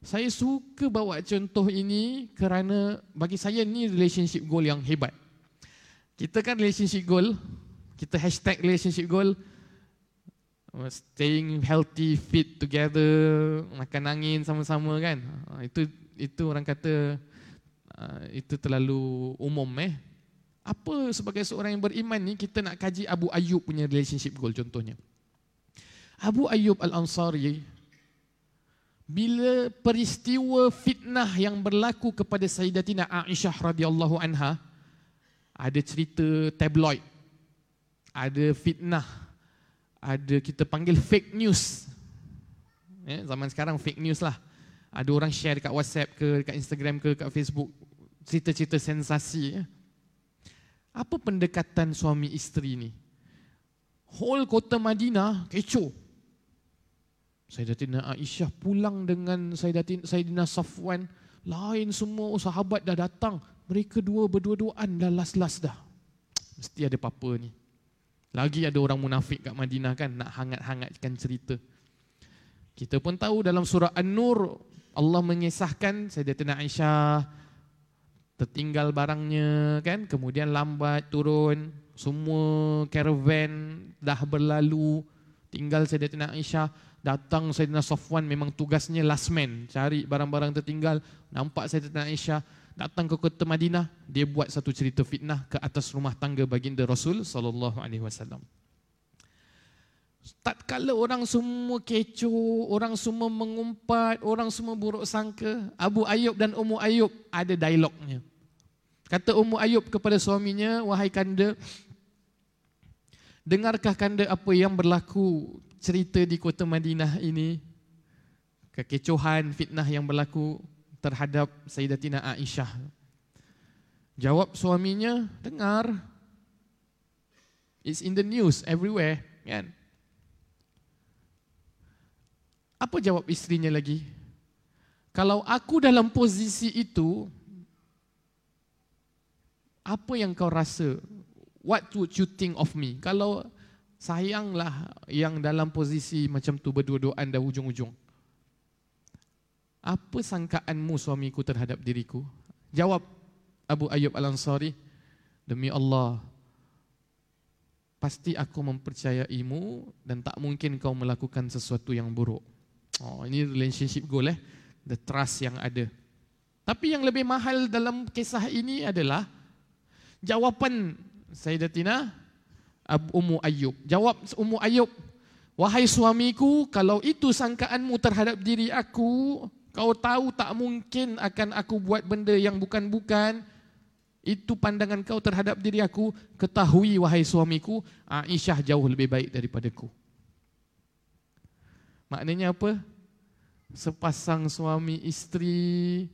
saya suka bawa contoh ini kerana bagi saya ni relationship goal yang hebat. Kita kan relationship goal, kita hashtag relationship goal, Uh, staying healthy, fit together, makan angin sama-sama kan. Uh, itu itu orang kata uh, itu terlalu umum eh. Apa sebagai seorang yang beriman ni kita nak kaji Abu Ayyub punya relationship goal contohnya. Abu Ayyub Al-Ansari bila peristiwa fitnah yang berlaku kepada Sayyidatina Aisyah radhiyallahu anha ada cerita tabloid ada fitnah ada kita panggil fake news. Ya, zaman sekarang fake news lah. Ada orang share dekat WhatsApp ke, dekat Instagram ke, dekat Facebook. Cerita-cerita sensasi. Ya. Apa pendekatan suami isteri ni? Whole kota Madinah kecoh. Sayyidatina Aisyah pulang dengan Sayyidatina, Sayyidina Safwan. Lain semua sahabat dah datang. Mereka dua berdua-duaan dah last-last dah. Mesti ada apa-apa ni. Lagi ada orang munafik kat Madinah kan nak hangat-hangatkan cerita. Kita pun tahu dalam surah An-Nur Allah mengisahkan Sayyidatina Aisyah tertinggal barangnya kan? Kemudian lambat turun semua caravan dah berlalu. Tinggal Sayyidatina Aisyah datang Sayyidina Safwan memang tugasnya last man cari barang-barang tertinggal. Nampak Sayyidatina Aisyah datang ke kota Madinah, dia buat satu cerita fitnah ke atas rumah tangga baginda Rasul sallallahu alaihi wasallam. Tatkala orang semua kecoh, orang semua mengumpat, orang semua buruk sangka, Abu Ayub dan Ummu Ayub ada dialognya. Kata Ummu Ayub kepada suaminya, "Wahai kanda, dengarkah kanda apa yang berlaku cerita di kota Madinah ini? Kekecohan, fitnah yang berlaku terhadap Sayyidatina Aisyah. Jawab suaminya, dengar. It's in the news everywhere, kan? Apa jawab istrinya lagi? Kalau aku dalam posisi itu, apa yang kau rasa? What would you think of me? Kalau sayanglah yang dalam posisi macam tu berdua-duaan dah ujung-ujung. Apa sangkaanmu suamiku terhadap diriku? Jawab Abu Ayyub Al-Ansari, demi Allah, pasti aku mempercayaimu dan tak mungkin kau melakukan sesuatu yang buruk. Oh, ini relationship goal eh, the trust yang ada. Tapi yang lebih mahal dalam kisah ini adalah jawapan Sayyidatina Ummu Ayyub. Jawab Ummu Ayyub, wahai suamiku, kalau itu sangkaanmu terhadap diri aku, kau tahu tak mungkin akan aku buat benda yang bukan-bukan. Itu pandangan kau terhadap diri aku. Ketahui wahai suamiku, Aisyah jauh lebih baik daripadaku. Maknanya apa? Sepasang suami isteri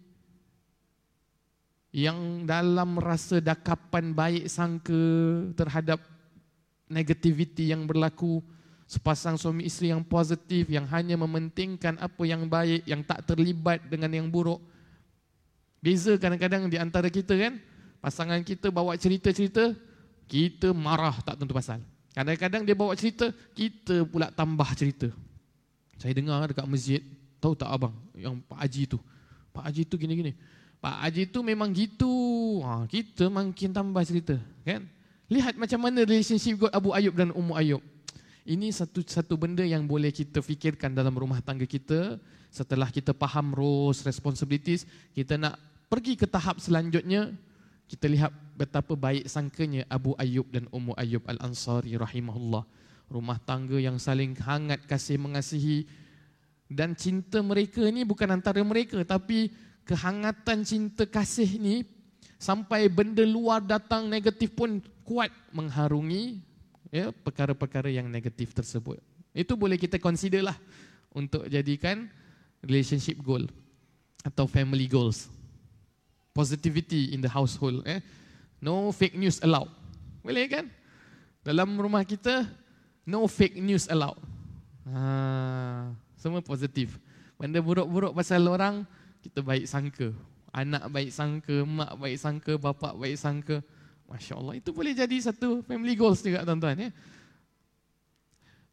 yang dalam rasa dakapan baik sangka terhadap negativiti yang berlaku, sepasang suami isteri yang positif yang hanya mementingkan apa yang baik yang tak terlibat dengan yang buruk. Beza kadang-kadang di antara kita kan? Pasangan kita bawa cerita-cerita kita marah tak tentu pasal. Kadang-kadang dia bawa cerita kita pula tambah cerita saya dengar dekat masjid tahu tak abang yang Pak Haji tu? Pak Haji tu gini-gini. Pak Haji tu memang gitu. Ha, kita makin tambah cerita kan? Lihat macam mana relationship Abu Ayub dan Ummu Ayub. Ini satu satu benda yang boleh kita fikirkan dalam rumah tangga kita. Setelah kita faham roles, responsibilities, kita nak pergi ke tahap selanjutnya, kita lihat betapa baik sangkanya Abu Ayyub dan Ummu Ayyub Al-Ansari rahimahullah. Rumah tangga yang saling hangat kasih mengasihi dan cinta mereka ni bukan antara mereka tapi kehangatan cinta kasih ni sampai benda luar datang negatif pun kuat mengharungi ya perkara-perkara yang negatif tersebut. Itu boleh kita consider lah untuk jadikan relationship goal atau family goals. Positivity in the household. Eh? No fake news allowed. Boleh kan? Dalam rumah kita, no fake news allowed. Ha, semua positif. Benda buruk-buruk pasal orang, kita baik sangka. Anak baik sangka, mak baik sangka, bapak baik sangka. Masya Allah, itu boleh jadi satu family goals juga tuan-tuan. Ya?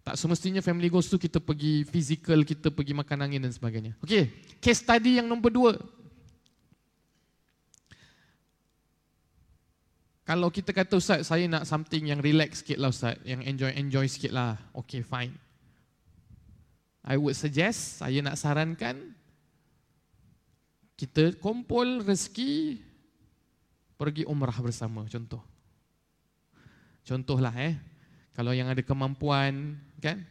Tak semestinya family goals tu kita pergi physical, kita pergi makan angin dan sebagainya. Okey, case study yang nombor dua. Kalau kita kata Ustaz, saya nak something yang relax sikit lah Ustaz. Yang enjoy-enjoy sikit lah. Okay, fine. I would suggest, saya nak sarankan, kita kumpul rezeki pergi umrah bersama contoh. Contohlah eh, kalau yang ada kemampuan kan,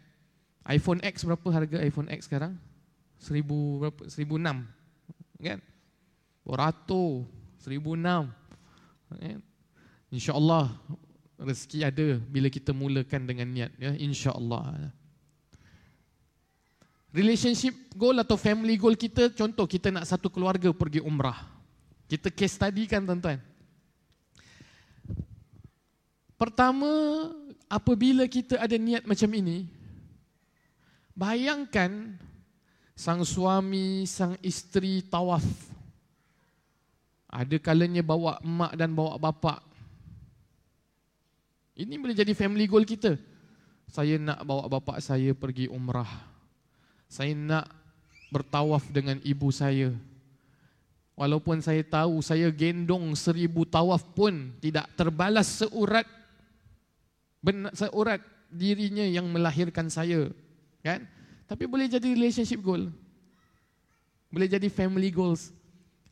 iPhone X berapa harga iPhone X sekarang? Seribu berapa? Seribu enam, kan? Beratus, seribu enam. Kan? Insya Allah rezeki ada bila kita mulakan dengan niat. Ya, Insya Allah. Relationship goal atau family goal kita, contoh kita nak satu keluarga pergi umrah. Kita case study kan tuan-tuan. Pertama, apabila kita ada niat macam ini, bayangkan sang suami, sang isteri tawaf. Ada kalanya bawa mak dan bawa bapa. Ini boleh jadi family goal kita. Saya nak bawa bapa saya pergi umrah. Saya nak bertawaf dengan ibu saya. Walaupun saya tahu saya gendong seribu tawaf pun tidak terbalas seurat seurat dirinya yang melahirkan saya kan tapi boleh jadi relationship goal boleh jadi family goals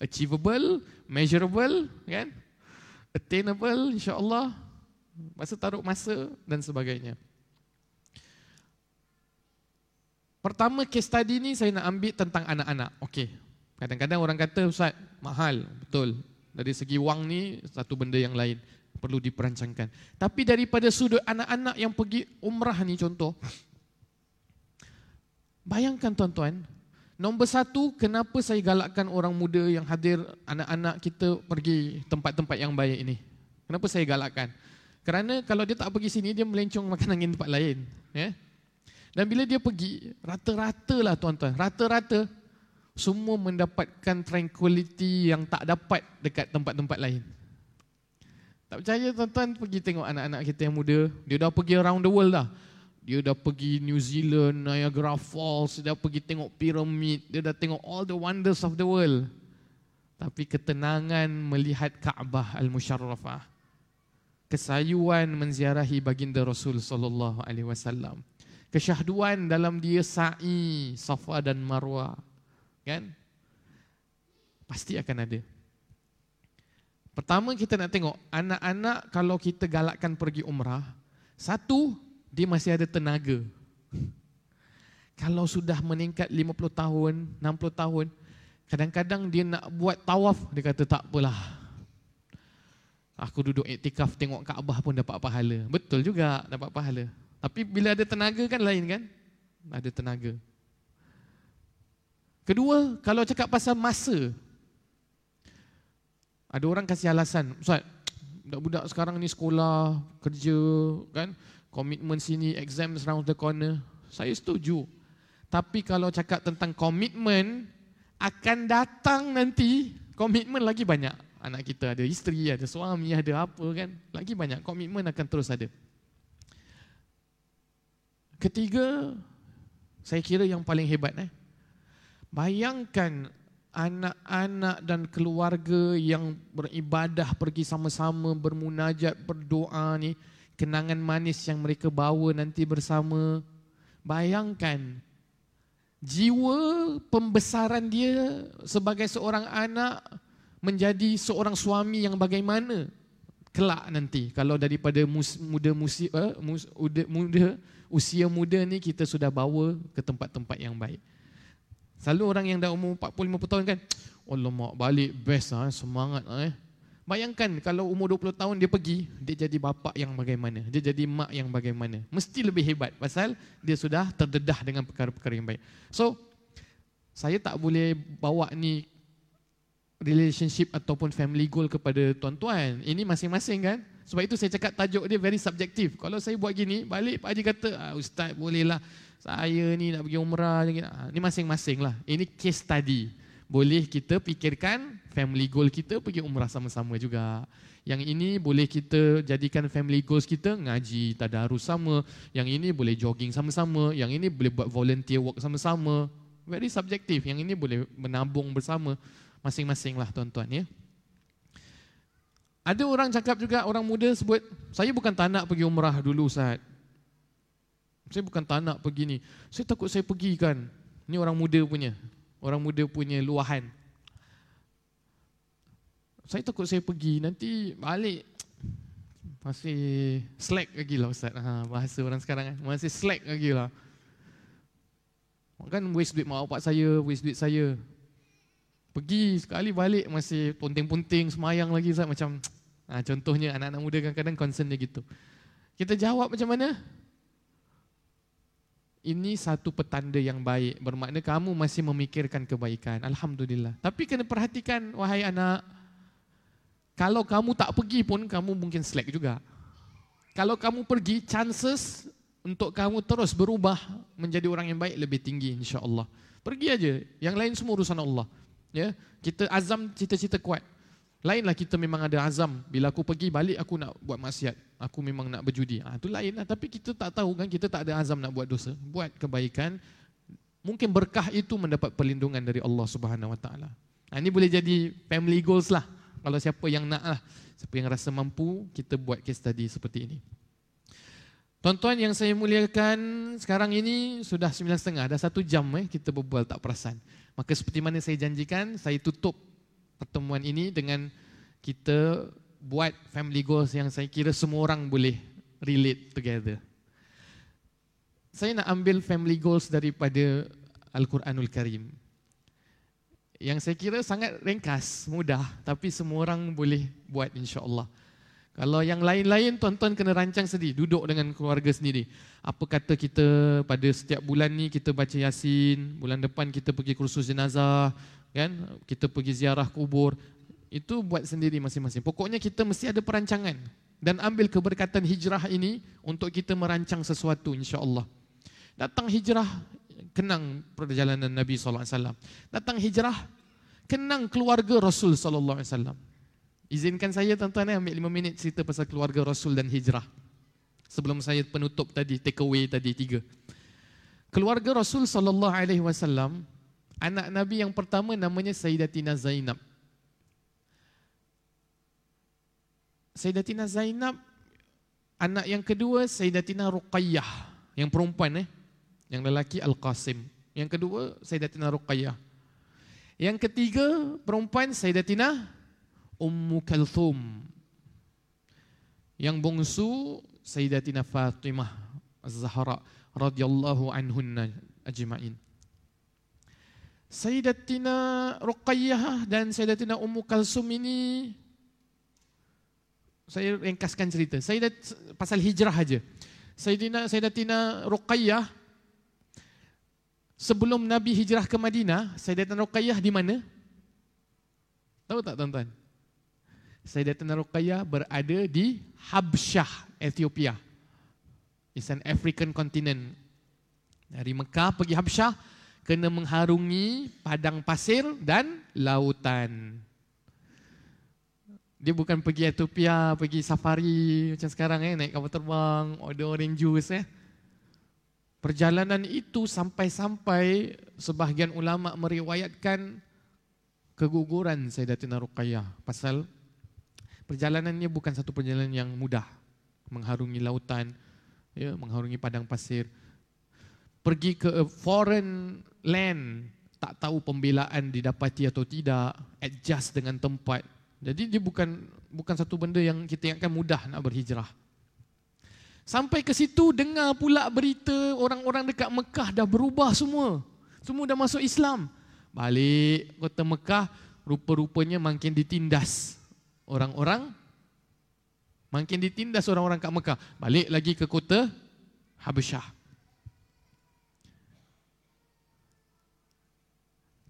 Achievable, measurable, kan? Attainable, insya-Allah. Masa taruh masa dan sebagainya. Pertama case study ni saya nak ambil tentang anak-anak. Okey. Kadang-kadang orang kata ustaz mahal, betul. Dari segi wang ni satu benda yang lain perlu diperancangkan. Tapi daripada sudut anak-anak yang pergi umrah ni contoh. Bayangkan tuan-tuan, nombor satu kenapa saya galakkan orang muda yang hadir anak-anak kita pergi tempat-tempat yang baik ini. Kenapa saya galakkan? Kerana kalau dia tak pergi sini dia melencong makan angin tempat lain, ya. Dan bila dia pergi, rata-rata lah tuan-tuan, rata-rata semua mendapatkan tranquility yang tak dapat dekat tempat-tempat lain. Tak percaya tuan-tuan pergi tengok anak-anak kita yang muda, dia dah pergi around the world dah. Dia dah pergi New Zealand, Niagara Falls, dia dah pergi tengok piramid, dia dah tengok all the wonders of the world. Tapi ketenangan melihat Kaabah Al-Musharrafah. Kesayuan menziarahi baginda Rasul sallallahu alaihi wasallam. Kesyahduan dalam dia sa'i Safa dan Marwah kan? Pasti akan ada. Pertama kita nak tengok anak-anak kalau kita galakkan pergi umrah satu dia masih ada tenaga. *laughs* Kalau sudah meningkat 50 tahun 60 tahun kadang-kadang dia nak buat tawaf dia kata tak apalah aku duduk iktikaf tengok Kaabah pun dapat pahala betul juga dapat pahala tapi bila ada tenaga kan lain kan? Ada tenaga. Kedua, kalau cakap pasal masa. Ada orang kasih alasan, Ustaz, budak-budak sekarang ni sekolah, kerja, kan? Komitmen sini, exam around the corner. Saya setuju. Tapi kalau cakap tentang komitmen, akan datang nanti komitmen lagi banyak. Anak kita ada isteri, ada suami, ada apa kan? Lagi banyak komitmen akan terus ada. Ketiga, saya kira yang paling hebat eh. Bayangkan anak-anak dan keluarga yang beribadah pergi sama-sama bermunajat berdoa ni kenangan manis yang mereka bawa nanti bersama. Bayangkan jiwa pembesaran dia sebagai seorang anak menjadi seorang suami yang bagaimana kelak nanti kalau daripada muda muda, uh, muda, muda usia muda ni kita sudah bawa ke tempat-tempat yang baik. Selalu orang yang dah umur 40 50 tahun kan, Allah mak balik best ah semangat ah eh. Bayangkan kalau umur 20 tahun dia pergi, dia jadi bapa yang bagaimana? Dia jadi mak yang bagaimana? Mesti lebih hebat pasal dia sudah terdedah dengan perkara-perkara yang baik. So, saya tak boleh bawa ni relationship ataupun family goal kepada tuan-tuan. Ini masing-masing kan? Sebab itu saya cakap tajuk dia very subjektif. Kalau saya buat gini, balik Pak Haji kata, ah, Ustaz bolehlah saya ni nak pergi umrah. Ah, ini masing-masing lah. Ini case study. Boleh kita fikirkan family goal kita pergi umrah sama-sama juga. Yang ini boleh kita jadikan family goals kita ngaji tadarus sama. Yang ini boleh jogging sama-sama. Yang ini boleh buat volunteer work sama-sama. Very subjektif. Yang ini boleh menabung bersama. Masing-masing lah tuan-tuan ya. Ada orang cakap juga, orang muda sebut, saya bukan tak nak pergi umrah dulu Ustaz. Saya bukan tak nak pergi ni. Saya takut saya pergi kan. Ini orang muda punya. Orang muda punya luahan. Saya takut saya pergi, nanti balik masih slack lagi lah Ustaz. Ha, bahasa orang sekarang kan. Masih slack lagi lah. Kan waste duit mak bapak saya, waste duit saya. Pergi sekali balik masih punting-punting semayang lagi Ustaz macam *tsk* ha, contohnya anak-anak muda kadang-kadang concern dia gitu. Kita jawab macam mana? Ini satu petanda yang baik bermakna kamu masih memikirkan kebaikan. Alhamdulillah. Tapi kena perhatikan wahai anak kalau kamu tak pergi pun kamu mungkin slack juga. Kalau kamu pergi chances untuk kamu terus berubah menjadi orang yang baik lebih tinggi insya-Allah. Pergi aja. Yang lain semua urusan Allah. Ya, kita azam cita-cita kuat. Lainlah kita memang ada azam. Bila aku pergi balik aku nak buat maksiat. Aku memang nak berjudi. Ah itu lainlah. Tapi kita tak tahu kan kita tak ada azam nak buat dosa. Buat kebaikan. Mungkin berkah itu mendapat perlindungan dari Allah Subhanahu Wa Taala. Nah, ini boleh jadi family goals lah. Kalau siapa yang nak lah. Siapa yang rasa mampu, kita buat case study seperti ini. Tuan-tuan yang saya muliakan, sekarang ini sudah sembilan setengah, dah satu jam eh, kita berbual tak perasan. Maka seperti mana saya janjikan, saya tutup pertemuan ini dengan kita buat family goals yang saya kira semua orang boleh relate together. Saya nak ambil family goals daripada Al-Quranul Karim. Yang saya kira sangat ringkas, mudah tapi semua orang boleh buat insya-Allah. Kalau yang lain-lain tuan-tuan kena rancang sendiri, duduk dengan keluarga sendiri. Apa kata kita pada setiap bulan ni kita baca Yasin, bulan depan kita pergi kursus jenazah, kan? Kita pergi ziarah kubur. Itu buat sendiri masing-masing. Pokoknya kita mesti ada perancangan dan ambil keberkatan hijrah ini untuk kita merancang sesuatu insya-Allah. Datang hijrah kenang perjalanan Nabi wasallam. Datang hijrah kenang keluarga Rasul wasallam. Izinkan saya tuan-tuan eh, ambil lima minit cerita pasal keluarga Rasul dan hijrah. Sebelum saya penutup tadi, take away tadi tiga. Keluarga Rasul sallallahu alaihi wasallam, anak Nabi yang pertama namanya Sayyidatina Zainab. Sayyidatina Zainab, anak yang kedua Sayyidatina Ruqayyah, yang perempuan eh, yang lelaki Al-Qasim. Yang kedua Sayyidatina Ruqayyah. Yang ketiga perempuan Sayyidatina Ummu Kalthum. Yang bungsu Sayyidatina Fatimah Az-Zahra radhiyallahu anhunna ajma'in. Sayyidatina Ruqayyah dan Sayyidatina Ummu Kalsum ini saya ringkaskan cerita. Saya pasal hijrah aja. Sayyidina Sayyidatina Ruqayyah sebelum Nabi hijrah ke Madinah, Sayyidatina Ruqayyah di mana? Tahu tak tuan-tuan? Sayyidatina Ruqayyah berada di Habsyah, Ethiopia. It's an African continent. Dari Mekah pergi Habsyah, kena mengharungi padang pasir dan lautan. Dia bukan pergi Ethiopia, pergi safari macam sekarang eh, naik kapal terbang, order orange juice eh. Perjalanan itu sampai-sampai sebahagian ulama meriwayatkan keguguran Sayyidatina Ruqayyah pasal perjalanannya bukan satu perjalanan yang mudah. Mengharungi lautan ya mengharungi padang pasir. Pergi ke foreign land tak tahu pembelaan didapati atau tidak adjust dengan tempat. Jadi dia bukan bukan satu benda yang kita ingatkan mudah nak berhijrah. Sampai ke situ dengar pula berita orang-orang dekat Mekah dah berubah semua. Semua dah masuk Islam. Balik kota Mekah rupa-rupanya makin ditindas orang-orang makin ditindas orang-orang kat Mekah. Balik lagi ke kota Habasyah.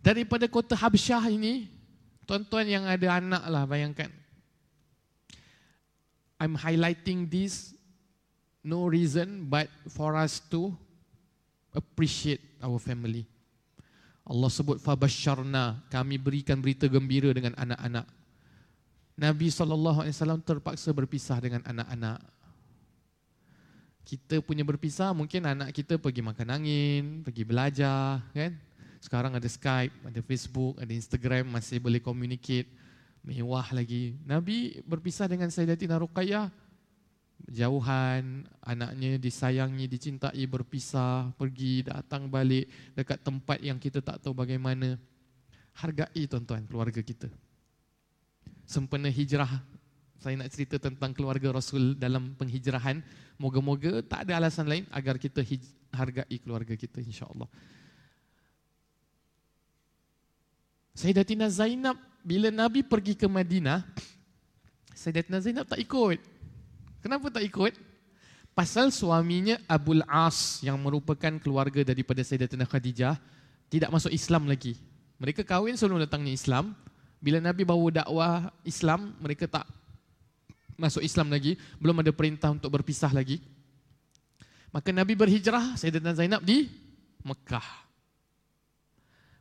Daripada kota Habasyah ini, tuan-tuan yang ada anak lah bayangkan. I'm highlighting this no reason but for us to appreciate our family. Allah sebut fabasyarna, kami berikan berita gembira dengan anak-anak Nabi SAW terpaksa berpisah dengan anak-anak. Kita punya berpisah, mungkin anak kita pergi makan angin, pergi belajar, kan? Sekarang ada Skype, ada Facebook, ada Instagram, masih boleh communicate. Mewah lagi. Nabi berpisah dengan Sayyidatina Ruqayyah, jauhan, anaknya disayangi, dicintai, berpisah, pergi, datang balik dekat tempat yang kita tak tahu bagaimana. Hargai tuan-tuan keluarga kita sempena hijrah. Saya nak cerita tentang keluarga Rasul dalam penghijrahan. Moga-moga tak ada alasan lain agar kita hargai keluarga kita insya-Allah. Sayyidatina Zainab bila Nabi pergi ke Madinah Sayyidatina Zainab tak ikut. Kenapa tak ikut? Pasal suaminya Abul As yang merupakan keluarga daripada Sayyidatina Khadijah tidak masuk Islam lagi. Mereka kahwin sebelum datangnya Islam bila Nabi bawa dakwah Islam, mereka tak masuk Islam lagi, belum ada perintah untuk berpisah lagi. Maka Nabi berhijrah Sayyidatina Zainab di Mekah.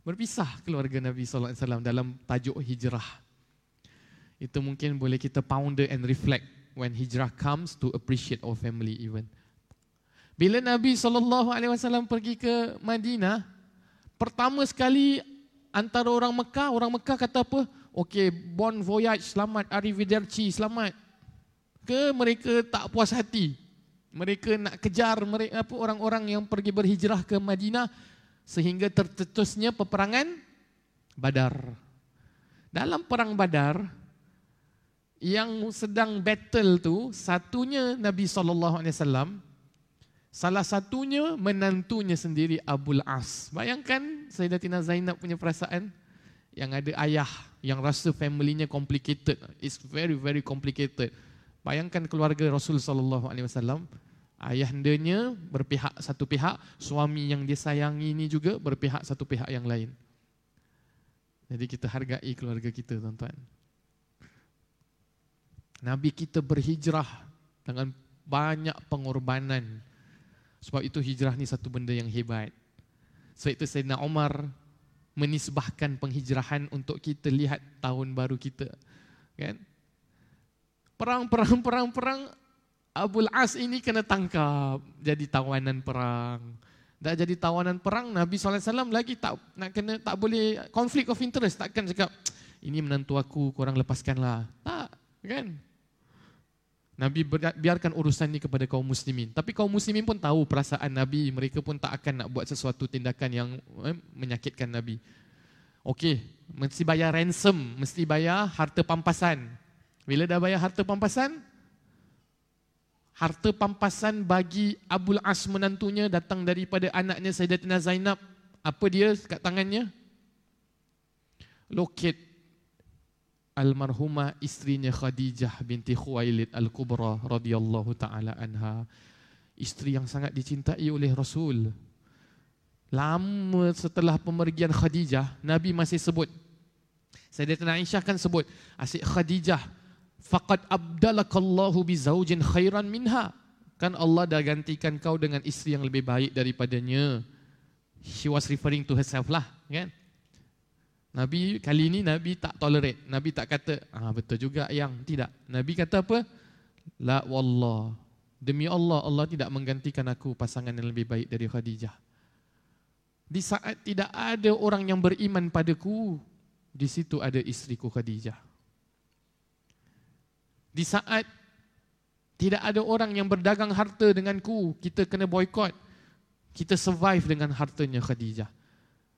Berpisah keluarga Nabi wasallam dalam tajuk hijrah. Itu mungkin boleh kita ponder and reflect when hijrah comes to appreciate our family even. Bila Nabi wasallam pergi ke Madinah, pertama sekali antara orang Mekah, orang Mekah kata apa? Okey, bon voyage, selamat, arrivederci, selamat. Ke mereka tak puas hati. Mereka nak kejar mereka apa orang-orang yang pergi berhijrah ke Madinah sehingga tercetusnya peperangan Badar. Dalam perang Badar yang sedang battle tu satunya Nabi SAW salah satunya menantunya sendiri Abul As. Bayangkan Sayyidatina Zainab punya perasaan yang ada ayah yang rasa family-nya complicated. It's very very complicated. Bayangkan keluarga Rasul sallallahu alaihi wasallam, ayahandanya berpihak satu pihak, suami yang dia sayangi ini juga berpihak satu pihak yang lain. Jadi kita hargai keluarga kita, tuan-tuan. Nabi kita berhijrah dengan banyak pengorbanan. Sebab itu hijrah ni satu benda yang hebat. Itu Sayyidina Umar menisbahkan penghijrahan untuk kita lihat tahun baru kita. Kan? perang, perang, perang, perang. Abul As ini kena tangkap jadi tawanan perang. Dah jadi tawanan perang, Nabi SAW lagi tak nak kena tak boleh konflik of interest. Takkan cakap, ini menantu aku, korang lepaskanlah. Tak, kan? Nabi biarkan urusan ini kepada kaum muslimin. Tapi kaum muslimin pun tahu perasaan Nabi. Mereka pun tak akan nak buat sesuatu tindakan yang eh, menyakitkan Nabi. Okey, mesti bayar ransom, mesti bayar harta pampasan. Bila dah bayar harta pampasan, harta pampasan bagi Abul As menantunya datang daripada anaknya Sayyidatina Zainab. Apa dia kat tangannya? Loket almarhumah istrinya Khadijah binti Khuwailid Al-Kubra radhiyallahu taala anha. Isteri yang sangat dicintai oleh Rasul. Lama setelah pemergian Khadijah, Nabi masih sebut. Sayyidatina Aisyah kan sebut, asyik Khadijah faqad abdalakallahu bi zaujin khairan minha kan Allah dah gantikan kau dengan isteri yang lebih baik daripadanya she was referring to herself lah kan Nabi kali ini Nabi tak tolerate. Nabi tak kata ah betul juga yang tidak. Nabi kata apa? La wallah. Demi Allah Allah tidak menggantikan aku pasangan yang lebih baik dari Khadijah. Di saat tidak ada orang yang beriman padaku di situ ada istriku Khadijah. Di saat tidak ada orang yang berdagang harta denganku, kita kena boykot. Kita survive dengan hartanya Khadijah.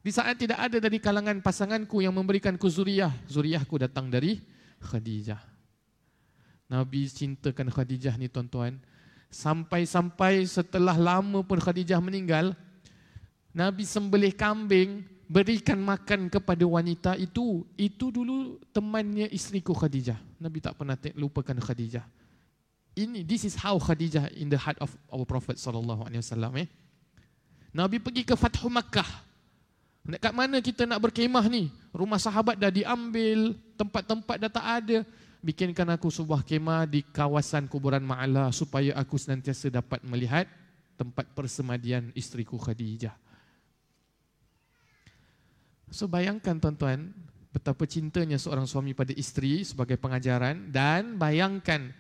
Di saat tidak ada dari kalangan pasanganku yang memberikan ku zuriyah, zuriyahku datang dari Khadijah. Nabi cintakan Khadijah ni tuan-tuan. Sampai-sampai setelah lama pun Khadijah meninggal, Nabi sembelih kambing, berikan makan kepada wanita itu, itu dulu temannya isteriku Khadijah. Nabi tak pernah lupakan Khadijah. Ini this is how Khadijah in the heart of our Prophet sallallahu alaihi wasallam eh. Nabi pergi ke Fathu Makkah. Dekat mana kita nak berkemah ni? Rumah sahabat dah diambil, tempat-tempat dah tak ada. Bikinkan aku sebuah kemah di kawasan kuburan Ma'ala supaya aku senantiasa dapat melihat tempat persemadian isteriku Khadijah. So bayangkan tuan-tuan, betapa cintanya seorang suami pada isteri sebagai pengajaran dan bayangkan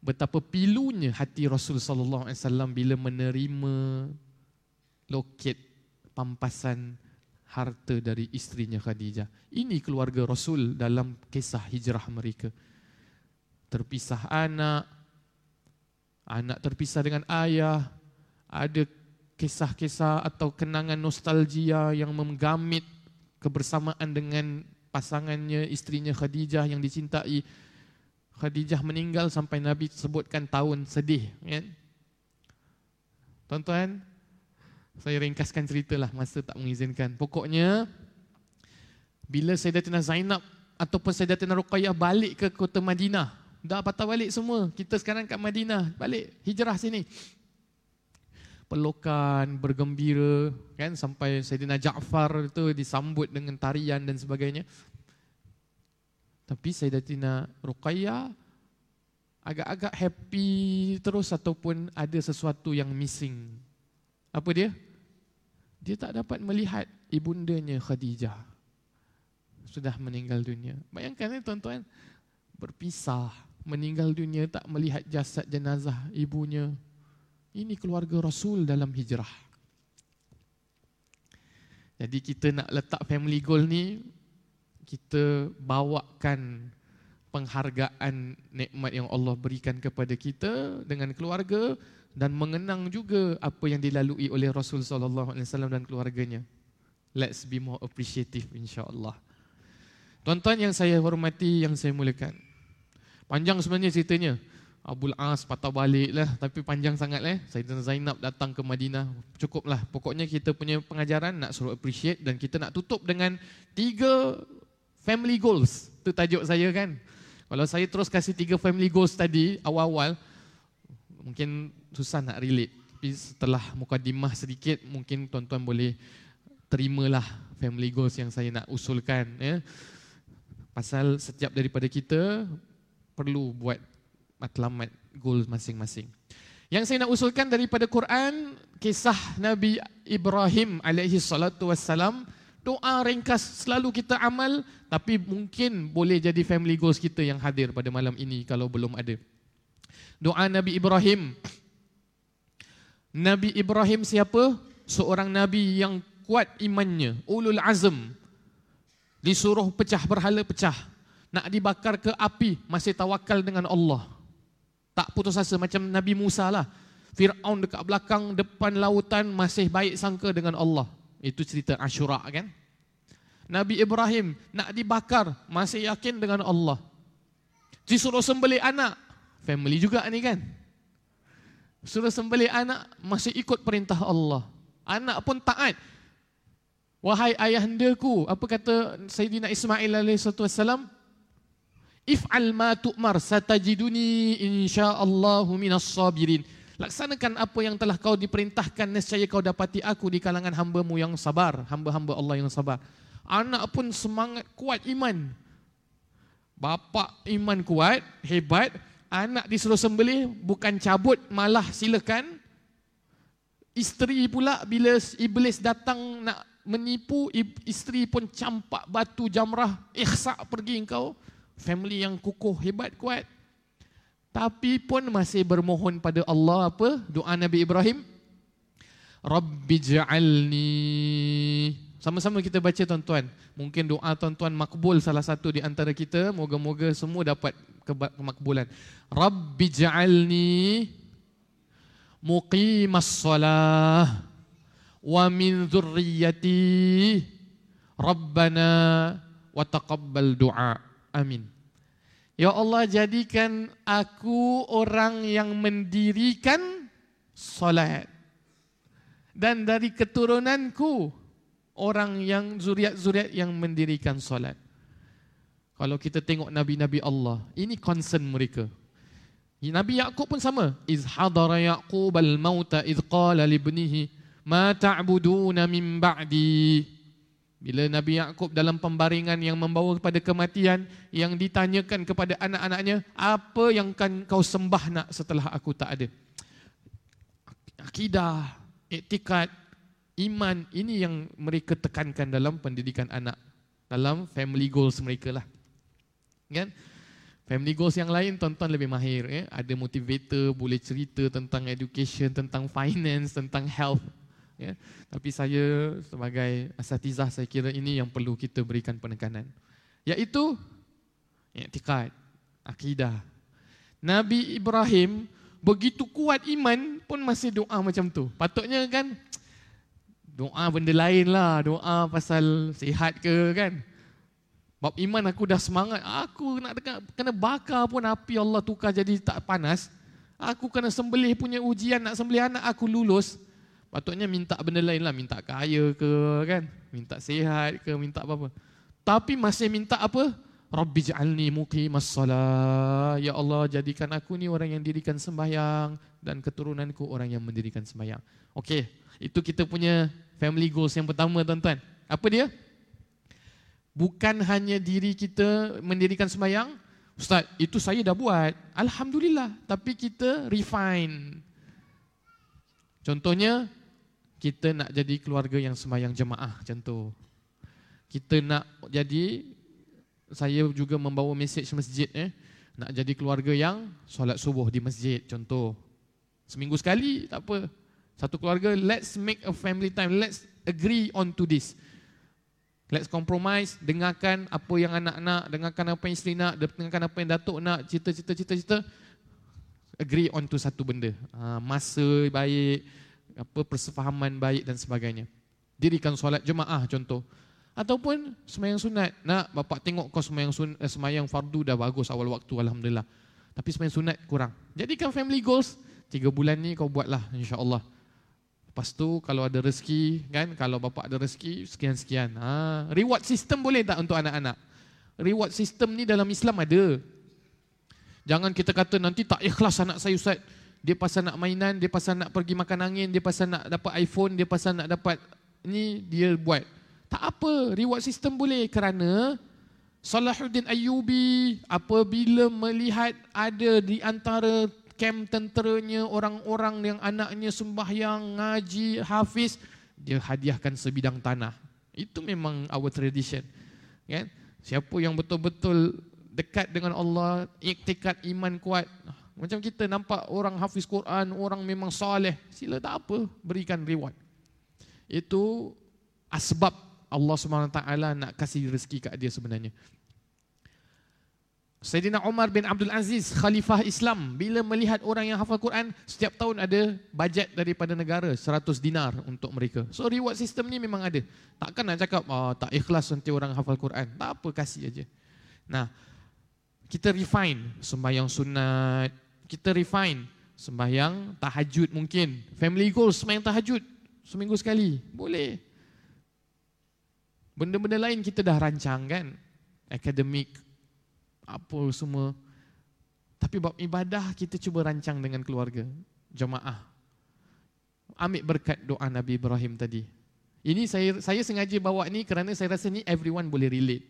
betapa pilunya hati Rasul sallallahu alaihi wasallam bila menerima loket pampasan harta dari istrinya Khadijah. Ini keluarga Rasul dalam kisah hijrah mereka. Terpisah anak, anak terpisah dengan ayah, ada kisah-kisah atau kenangan nostalgia yang menggamit kebersamaan dengan pasangannya, istrinya Khadijah yang dicintai. Khadijah meninggal sampai Nabi sebutkan tahun sedih. Kan? Tuan-tuan, saya ringkaskan ceritalah masa tak mengizinkan. Pokoknya, bila Sayyidatina Zainab ataupun Sayyidatina Ruqayyah balik ke kota Madinah, dah patah balik semua. Kita sekarang kat Madinah, balik hijrah sini pelukan, bergembira kan sampai Saidina Ja'far itu disambut dengan tarian dan sebagainya. Tapi Sayyidatina Ruqayyah agak-agak happy terus ataupun ada sesuatu yang missing. Apa dia? Dia tak dapat melihat ibundanya Khadijah. Sudah meninggal dunia. Bayangkan ni tuan-tuan, berpisah, meninggal dunia tak melihat jasad jenazah ibunya, ini keluarga Rasul dalam hijrah. Jadi kita nak letak family goal ni, kita bawakan penghargaan nikmat yang Allah berikan kepada kita dengan keluarga dan mengenang juga apa yang dilalui oleh Rasul sallallahu alaihi wasallam dan keluarganya. Let's be more appreciative insya-Allah. Tuan-tuan yang saya hormati, yang saya muliakan. Panjang sebenarnya ceritanya. Abul As patah balik lah Tapi panjang sangat lah Sayyidina Zainab datang ke Madinah Cukup lah Pokoknya kita punya pengajaran Nak suruh appreciate Dan kita nak tutup dengan Tiga family goals Itu tajuk saya kan Kalau saya terus kasih tiga family goals tadi Awal-awal Mungkin susah nak relate Tapi setelah mukadimah sedikit Mungkin tuan-tuan boleh Terimalah family goals yang saya nak usulkan ya. Pasal setiap daripada kita Perlu buat matlamat goal masing-masing. Yang saya nak usulkan daripada Quran kisah Nabi Ibrahim alaihi salatu wassalam doa ringkas selalu kita amal tapi mungkin boleh jadi family goals kita yang hadir pada malam ini kalau belum ada. Doa Nabi Ibrahim. Nabi Ibrahim siapa? Seorang nabi yang kuat imannya, ulul azm. Disuruh pecah berhala pecah. Nak dibakar ke api masih tawakal dengan Allah. Tak putus asa macam Nabi Musa lah. Fir'aun dekat belakang, depan lautan masih baik sangka dengan Allah. Itu cerita Ashura kan. Nabi Ibrahim nak dibakar, masih yakin dengan Allah. Disuruh sembelih anak, family juga ni kan. Suruh sembelih anak, masih ikut perintah Allah. Anak pun taat. Wahai ayahandaku, apa kata Sayyidina Ismail alaihissalam? If'al ma tu'mar satajiduni insyaallahu minas sabirin. Laksanakan apa yang telah kau diperintahkan nescaya kau dapati aku di kalangan hamba-Mu yang sabar, hamba-hamba Allah yang sabar. Anak pun semangat kuat iman. Bapa iman kuat, hebat. Anak disuruh sembelih bukan cabut malah silakan. Isteri pula bila iblis datang nak menipu, isteri pun campak batu jamrah, ikhsa pergi engkau family yang kukuh, hebat, kuat. Tapi pun masih bermohon pada Allah apa? Doa Nabi Ibrahim. Rabbi ja'alni. Sama-sama kita baca tuan-tuan. Mungkin doa tuan-tuan makbul salah satu di antara kita. Moga-moga semua dapat kemakbulan. Rabbi ja'alni muqimas salah wa min zurriyati rabbana wa taqabbal du'a. Amin. Ya Allah jadikan aku orang yang mendirikan solat. Dan dari keturunanku orang yang zuriat-zuriat yang mendirikan solat. Kalau kita tengok nabi-nabi Allah, ini concern mereka. Nabi Yaqub pun sama. Iz hadara Yaqub al-mauta iz qala li ibnihi ma ta'buduna min ba'di. Bila Nabi Yaakob dalam pembaringan yang membawa kepada kematian yang ditanyakan kepada anak-anaknya, apa yang akan kau sembah nak setelah aku tak ada? Akidah, etikat, iman, ini yang mereka tekankan dalam pendidikan anak. Dalam family goals mereka lah. Kan? Family goals yang lain tuan-tuan lebih mahir. Eh? Ada motivator, boleh cerita tentang education, tentang finance, tentang health ya. Tapi saya sebagai asatizah saya kira ini yang perlu kita berikan penekanan. Yaitu i'tikad, akidah. Nabi Ibrahim begitu kuat iman pun masih doa macam tu. Patutnya kan doa benda lain lah, doa pasal sihat ke kan. Bab iman aku dah semangat, aku nak dekat, kena bakar pun api Allah tukar jadi tak panas. Aku kena sembelih punya ujian, nak sembelih anak aku lulus. Patutnya minta benda lain lah, minta kaya ke kan, minta sihat ke, minta apa-apa. Tapi masih minta apa? Rabbi ja'alni muqimas salah. Ya Allah, jadikan aku ni orang yang dirikan sembahyang dan keturunanku orang yang mendirikan sembahyang. Okey, itu kita punya family goals yang pertama tuan-tuan. Apa dia? Bukan hanya diri kita mendirikan sembahyang. Ustaz, itu saya dah buat. Alhamdulillah. Tapi kita refine. Contohnya, kita nak jadi keluarga yang semayang jemaah tu. Kita nak jadi saya juga membawa mesej masjid eh nak jadi keluarga yang solat subuh di masjid contoh. Seminggu sekali tak apa. Satu keluarga let's make a family time. Let's agree on to this. Let's compromise, dengarkan apa yang anak nak, dengarkan apa yang isteri nak, dengarkan apa yang datuk nak, cita-cita cita-cita agree on to satu benda. Ha, masa baik, apa persefahaman baik dan sebagainya. Dirikan solat jemaah contoh. Ataupun semayang sunat. Nak bapak tengok kau semayang, sun, eh, semayang fardu dah bagus awal waktu Alhamdulillah. Tapi semayang sunat kurang. Jadikan family goals. Tiga bulan ni kau buatlah insyaAllah. Lepas tu kalau ada rezeki kan. Kalau bapak ada rezeki sekian-sekian. Ha, reward system boleh tak untuk anak-anak? Reward system ni dalam Islam ada. Jangan kita kata nanti tak ikhlas anak saya Ustaz. Dia pasal nak mainan, dia pasal nak pergi makan angin, dia pasal nak dapat iPhone, dia pasal nak dapat ni dia buat. Tak apa, reward system boleh kerana Salahuddin Ayyubi apabila melihat ada di antara kem tenteranya orang-orang yang anaknya sembahyang, ngaji, hafiz, dia hadiahkan sebidang tanah. Itu memang our tradition. Kan? Siapa yang betul-betul dekat dengan Allah, iktikad iman kuat. Macam kita nampak orang hafiz Quran, orang memang soleh, sila tak apa, berikan reward. Itu asbab Allah SWT nak kasih rezeki kat dia sebenarnya. Sayyidina Umar bin Abdul Aziz, Khalifah Islam, bila melihat orang yang hafal Quran, setiap tahun ada bajet daripada negara, 100 dinar untuk mereka. So reward system ni memang ada. Takkan nak cakap, oh, tak ikhlas nanti orang hafal Quran. Tak apa, kasih aja. Nah, kita refine sembahyang sunat, kita refine sembahyang tahajud mungkin. Family goals sembahyang tahajud seminggu sekali. Boleh. Benda-benda lain kita dah rancang kan. Akademik, apa semua. Tapi bab ibadah kita cuba rancang dengan keluarga, jemaah. Ambil berkat doa Nabi Ibrahim tadi. Ini saya saya sengaja bawa ni kerana saya rasa ni everyone boleh relate.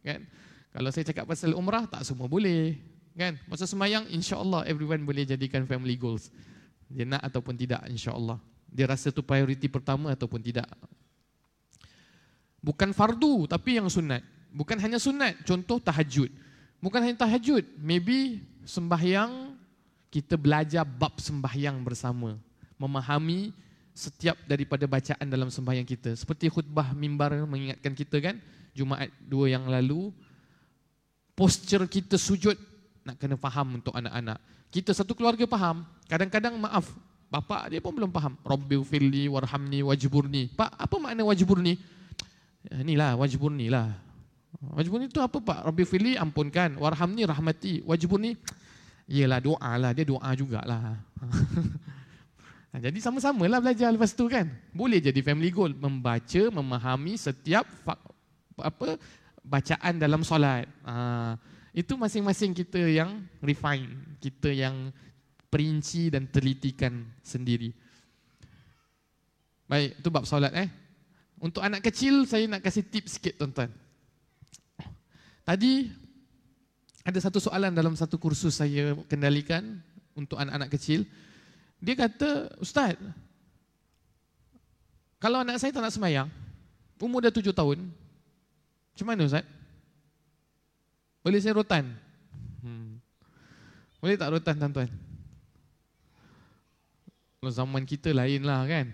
Kan? Kalau saya cakap pasal umrah tak semua boleh. Kan? Masa semayang insya-Allah everyone boleh jadikan family goals. Dia nak ataupun tidak insya-Allah. Dia rasa tu priority pertama ataupun tidak. Bukan fardu tapi yang sunat. Bukan hanya sunat, contoh tahajud. Bukan hanya tahajud, maybe sembahyang kita belajar bab sembahyang bersama, memahami setiap daripada bacaan dalam sembahyang kita. Seperti khutbah mimbar mengingatkan kita kan, Jumaat dua yang lalu, posture kita sujud nak kena faham untuk anak-anak. Kita satu keluarga faham, kadang-kadang maaf, bapa dia pun belum faham. Rabbil firli warhamni wajburni. Pak, apa makna wajburni? Eh, inilah wajibun ni lah. Wajibun itu apa Pak? Rabbi fili ampunkan. Warham ni rahmati. Wajibun ni, ialah doa lah. Dia doa jugalah. *laughs* jadi sama-sama lah belajar lepas tu kan. Boleh jadi family goal. Membaca, memahami setiap apa bacaan dalam solat. Ha, itu masing-masing kita yang refine. Kita yang perinci dan telitikan sendiri. Baik, itu bab solat eh. Untuk anak kecil saya nak kasih tips sikit tuan-tuan. Tadi ada satu soalan dalam satu kursus saya kendalikan untuk anak-anak kecil. Dia kata, Ustaz, kalau anak saya tak nak semayang, umur dah tujuh tahun, macam mana Ustaz? Boleh saya rotan? Hmm. Boleh tak rotan tuan-tuan? Kalau zaman kita lain lah kan?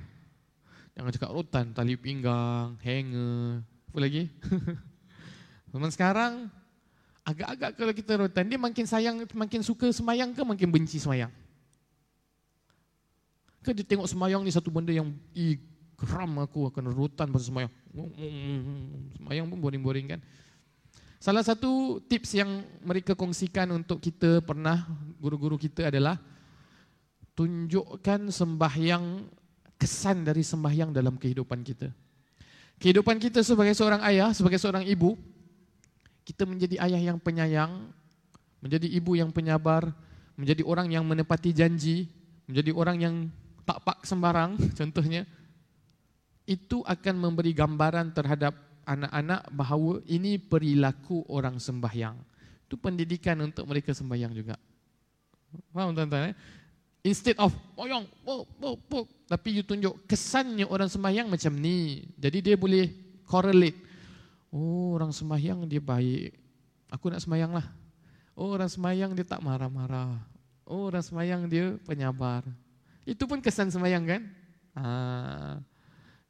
Jangan cakap rotan, tali pinggang, hanger, apa lagi? *laughs* Zaman sekarang, agak-agak kalau kita rotan, dia makin sayang, makin suka semayang ke makin benci semayang? Ke dia tengok semayang ni satu benda yang, ih, geram aku akan rotan pasal semayang. Semayang pun boring-boring kan? Salah satu tips yang mereka kongsikan untuk kita pernah, guru-guru kita adalah, tunjukkan sembahyang kesan dari sembahyang dalam kehidupan kita. Kehidupan kita sebagai seorang ayah, sebagai seorang ibu, kita menjadi ayah yang penyayang, menjadi ibu yang penyabar, menjadi orang yang menepati janji, menjadi orang yang tak pak sembarang, *laughs* contohnya, itu akan memberi gambaran terhadap anak-anak bahawa ini perilaku orang sembahyang. Itu pendidikan untuk mereka sembahyang juga. Faham tuan-tuan? Eh? Instead of boyong, bo, bo, bo, tapi you tunjuk kesannya orang sembahyang macam ni. Jadi dia boleh correlate. Oh, orang sembahyang dia baik. Aku nak sembahyang lah. Oh, orang sembahyang dia tak marah-marah. Oh, orang sembahyang dia penyabar. Itu pun kesan sembahyang kan? Ha.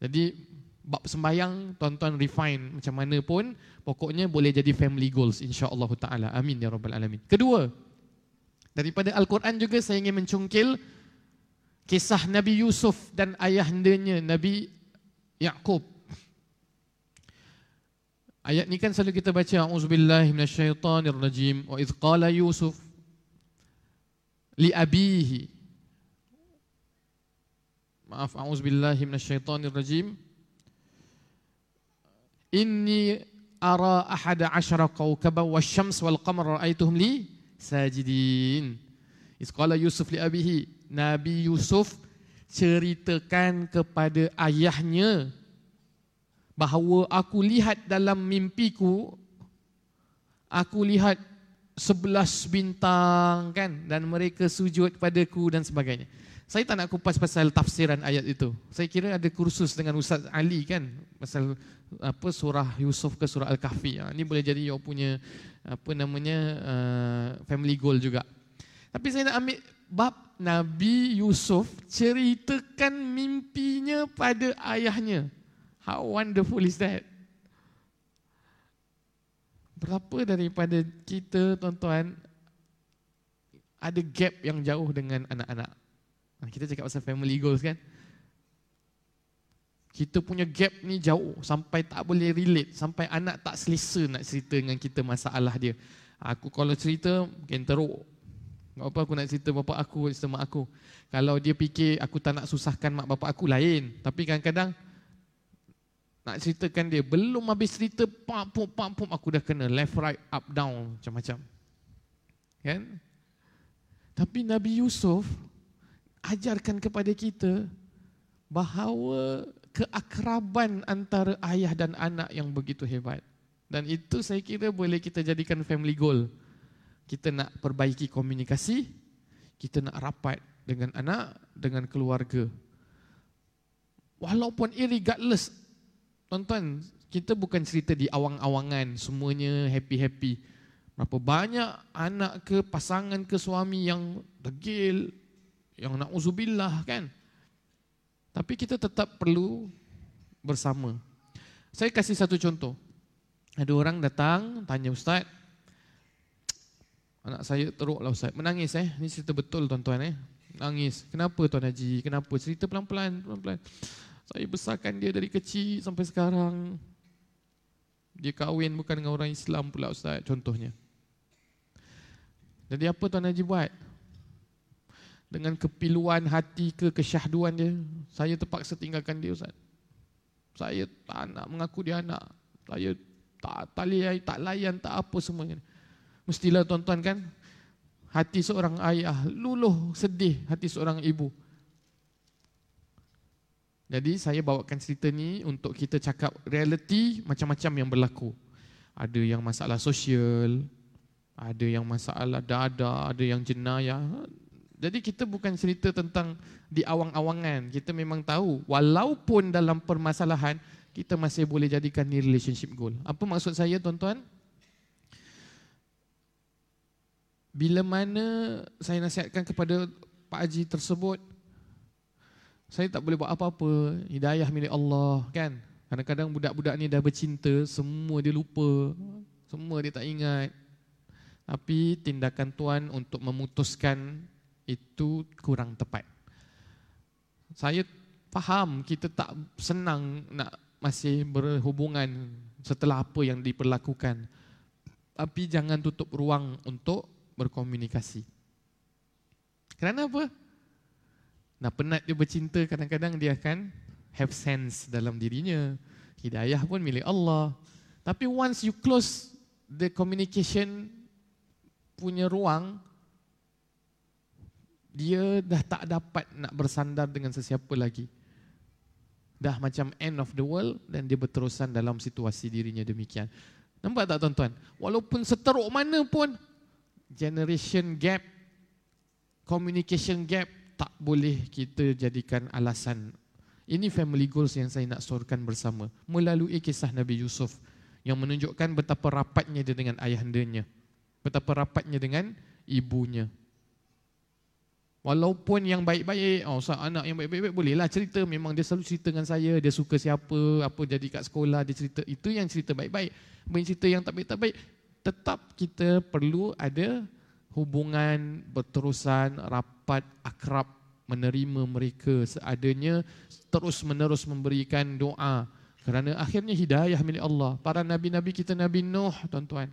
Jadi bab sembahyang tuan-tuan refine macam mana pun pokoknya boleh jadi family goals insya-Allah taala. Amin ya rabbal alamin. Kedua, Daripada Al-Quran juga saya ingin mencungkil kisah Nabi Yusuf dan ayahandanya Nabi Yaakob. Ayat ni kan selalu kita baca auzubillahi minasyaitonirrajim wa idz qala Yusuf li abihi. Maaf auzubillahi minasyaitonirrajim. Inni ara ahada asyara kawkaba wasyams wal qamar ra'aituhum li sajidin. Iz qala Yusuf li abihi Nabi Yusuf ceritakan kepada ayahnya bahawa aku lihat dalam mimpiku aku lihat sebelas bintang kan dan mereka sujud padaku dan sebagainya. Saya tak nak kupas pasal tafsiran ayat itu. Saya kira ada kursus dengan Ustaz Ali kan pasal apa surah Yusuf ke surah Al-Kahfi. Ha, ini boleh jadi you punya apa namanya uh, family goal juga. Tapi saya nak ambil bab Nabi Yusuf ceritakan mimpinya pada ayahnya. How wonderful is that? Berapa daripada kita tuan-tuan ada gap yang jauh dengan anak-anak? Kita cakap pasal family goals kan? Kita punya gap ni jauh sampai tak boleh relate, sampai anak tak selesa nak cerita dengan kita masalah dia. Aku kalau cerita mungkin teruk. Tak apa aku nak cerita bapa aku, cerita mak aku. Kalau dia fikir aku tak nak susahkan mak bapak aku lain. Tapi kadang-kadang nak ceritakan dia belum habis cerita pam pum pam pum aku dah kena left right up down macam-macam. Kan? Tapi Nabi Yusuf ajarkan kepada kita bahawa keakraban antara ayah dan anak yang begitu hebat. Dan itu saya kira boleh kita jadikan family goal. Kita nak perbaiki komunikasi kita nak rapat dengan anak dengan keluarga. Walaupun irregardless Tuan-tuan, kita bukan cerita di awang-awangan, semuanya happy-happy. Berapa banyak anak ke pasangan ke suami yang degil, yang nak uzubillah kan. Tapi kita tetap perlu bersama. Saya kasih satu contoh. Ada orang datang tanya ustaz, anak saya teruk lah ustaz, menangis eh. Ini cerita betul tuan-tuan eh. Nangis. Kenapa tuan Haji? Kenapa? Cerita pelan-pelan, pelan-pelan. Saya besarkan dia dari kecil sampai sekarang. Dia kahwin bukan dengan orang Islam pula Ustaz, contohnya. Jadi apa Tuan Haji buat? Dengan kepiluan hati ke kesyahduan dia, saya terpaksa tinggalkan dia Ustaz. Saya tak nak mengaku dia anak. Saya tak tali tak layan, tak apa semuanya. Mestilah tuan-tuan kan, hati seorang ayah luluh sedih hati seorang ibu. Jadi saya bawakan cerita ni untuk kita cakap reality macam-macam yang berlaku. Ada yang masalah sosial, ada yang masalah dada, ada yang jenayah. Jadi kita bukan cerita tentang di awang-awangan. Kita memang tahu walaupun dalam permasalahan kita masih boleh jadikan ni relationship goal. Apa maksud saya tuan-tuan? Bila mana saya nasihatkan kepada Pak Haji tersebut, saya tak boleh buat apa-apa. Hidayah milik Allah, kan? Kadang-kadang budak-budak ni dah bercinta, semua dia lupa. Semua dia tak ingat. Tapi tindakan tuan untuk memutuskan itu kurang tepat. Saya faham kita tak senang nak masih berhubungan setelah apa yang diperlakukan. Tapi jangan tutup ruang untuk berkomunikasi. Kerana apa? Nah penat dia bercinta kadang-kadang dia akan have sense dalam dirinya. Hidayah pun milik Allah. Tapi once you close the communication punya ruang, dia dah tak dapat nak bersandar dengan sesiapa lagi. Dah macam end of the world dan dia berterusan dalam situasi dirinya demikian. Nampak tak tuan-tuan? Walaupun seteruk mana pun, generation gap, communication gap, tak boleh kita jadikan alasan. Ini family goals yang saya nak sorkan bersama melalui kisah Nabi Yusuf yang menunjukkan betapa rapatnya dia dengan ayahandanya. Betapa rapatnya dengan ibunya. Walaupun yang baik-baik, oh, anak yang baik-baik bolehlah cerita. Memang dia selalu cerita dengan saya, dia suka siapa, apa jadi kat sekolah, dia cerita. Itu yang cerita baik-baik. Main cerita yang tak baik-tak baik, tetap kita perlu ada hubungan berterusan, rapat, akrab, menerima mereka seadanya, terus menerus memberikan doa Kerana akhirnya hidayah milik Allah. Para nabi-nabi kita Nabi Nuh, tuan-tuan.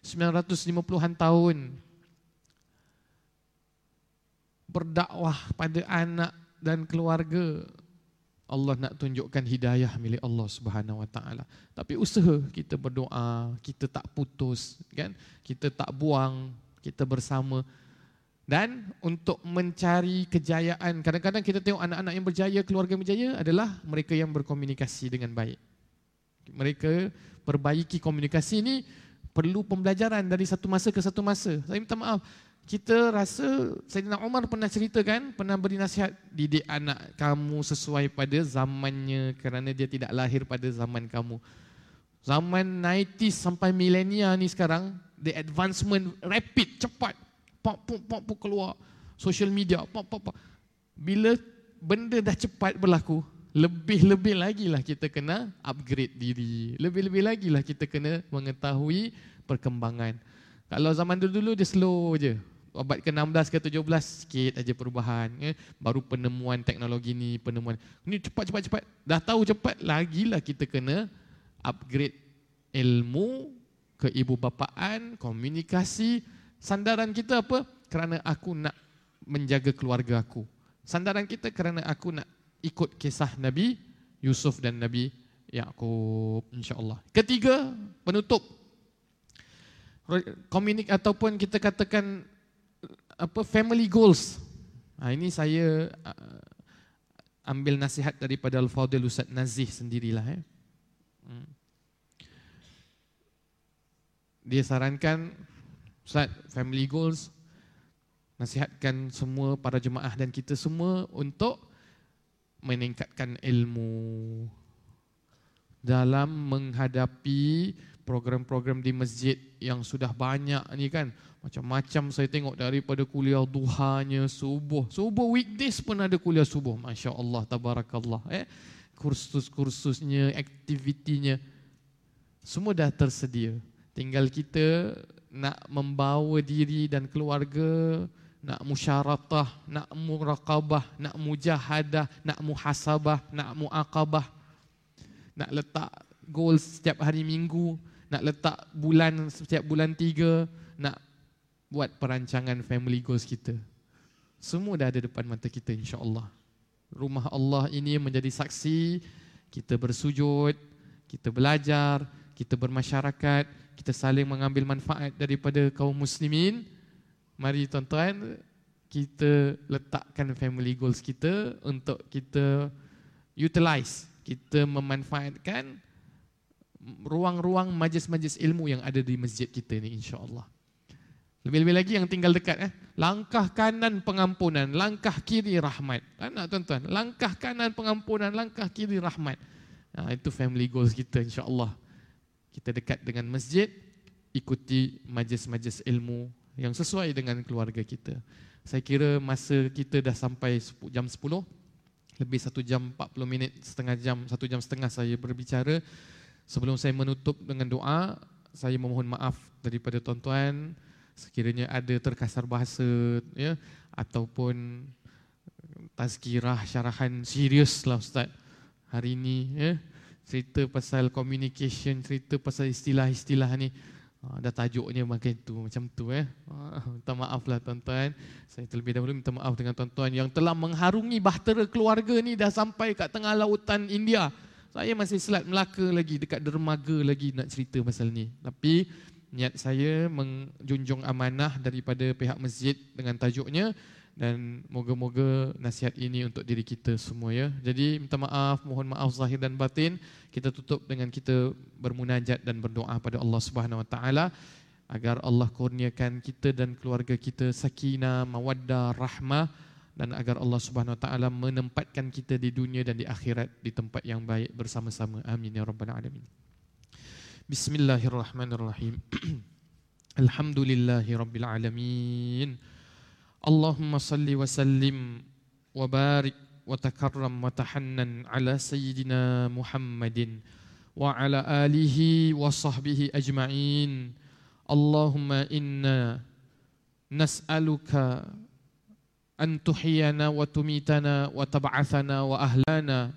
950-an tahun berdakwah pada anak dan keluarga. Allah nak tunjukkan hidayah milik Allah Subhanahu Wa Taala. Tapi usaha kita berdoa, kita tak putus, kan? Kita tak buang, kita bersama. Dan untuk mencari kejayaan, kadang-kadang kita tengok anak-anak yang berjaya, keluarga yang berjaya adalah mereka yang berkomunikasi dengan baik. Mereka perbaiki komunikasi ini perlu pembelajaran dari satu masa ke satu masa. Saya minta maaf, kita rasa Sayyidina Umar pernah cerita kan, pernah beri nasihat, didik anak kamu sesuai pada zamannya kerana dia tidak lahir pada zaman kamu. Zaman 90s sampai milenia ni sekarang, the advancement rapid, cepat. Pop pop pop pop keluar social media. Pop pop pop. Bila benda dah cepat berlaku lebih-lebih lagi lah kita kena upgrade diri. Lebih-lebih lagi lah kita kena mengetahui perkembangan. Kalau zaman dulu-dulu dia slow je. Abad ke-16 ke 17 sikit aja perubahan eh. baru penemuan teknologi ni penemuan. Ni cepat cepat cepat. Dah tahu cepat lagilah kita kena upgrade ilmu keibubapaan komunikasi Sandaran kita apa? Kerana aku nak menjaga keluarga aku. Sandaran kita kerana aku nak ikut kisah Nabi Yusuf dan Nabi Yaakob insya-Allah. Ketiga, penutup komunik ataupun kita katakan apa family goals. Ha, ini saya uh, ambil nasihat daripada Al-Fadhil Ustaz Nazih sendirilah eh. Dia sarankan Ustaz, family goals nasihatkan semua para jemaah dan kita semua untuk meningkatkan ilmu. Dalam menghadapi program-program di masjid yang sudah banyak ni kan macam-macam saya tengok daripada kuliah duhanya subuh subuh weekdays pun ada kuliah subuh masya-Allah tabarakallah eh? Kursus-kursusnya aktivitinya semua dah tersedia tinggal kita nak membawa diri dan keluarga nak musyaratah, nak muraqabah, nak mujahadah, nak muhasabah, nak muaqabah. Nak letak goal setiap hari minggu, nak letak bulan setiap bulan tiga, nak buat perancangan family goals kita. Semua dah ada depan mata kita insya-Allah. Rumah Allah ini menjadi saksi kita bersujud, kita belajar, kita bermasyarakat, kita saling mengambil manfaat daripada kaum muslimin. Mari tuan-tuan, kita letakkan family goals kita untuk kita utilize, kita memanfaatkan ruang-ruang majlis-majlis ilmu yang ada di masjid kita ni insya-Allah. Lebih-lebih lagi yang tinggal dekat eh. Langkah kanan pengampunan, langkah kiri rahmat. Kan tuan-tuan? Langkah kanan pengampunan, langkah kiri rahmat. Nah, itu family goals kita insya-Allah kita dekat dengan masjid, ikuti majlis-majlis ilmu yang sesuai dengan keluarga kita. Saya kira masa kita dah sampai jam 10, lebih satu jam 40 minit, setengah jam, satu jam setengah saya berbicara. Sebelum saya menutup dengan doa, saya memohon maaf daripada tuan-tuan sekiranya ada terkasar bahasa ya ataupun tazkirah syarahan serius lah ustaz hari ini ya cerita pasal communication, cerita pasal istilah-istilah ni. Ha, dah tajuknya macam tu, macam tu eh. Ha, minta maaf lah tuan-tuan. Saya terlebih dahulu minta maaf dengan tuan-tuan yang telah mengharungi bahtera keluarga ni dah sampai kat tengah lautan India. Saya masih selat Melaka lagi, dekat dermaga lagi nak cerita pasal ni. Tapi niat saya menjunjung amanah daripada pihak masjid dengan tajuknya dan moga-moga nasihat ini untuk diri kita semua ya. Jadi minta maaf, mohon maaf zahir dan batin. Kita tutup dengan kita bermunajat dan berdoa pada Allah Subhanahu Wa Taala agar Allah kurniakan kita dan keluarga kita sakinah, mawaddah, rahmah dan agar Allah Subhanahu Wa Taala menempatkan kita di dunia dan di akhirat di tempat yang baik bersama-sama. Amin ya rabbal alamin. Bismillahirrahmanirrahim. *clears throat* Alhamdulillahirabbil alamin. اللهم صل وسلم وبارك وتكرم وتحنن على سيدنا محمد وعلى آله وصحبه أجمعين. اللهم إنا نسألك أن تحيينا وتميتنا وتبعثنا وأهلانا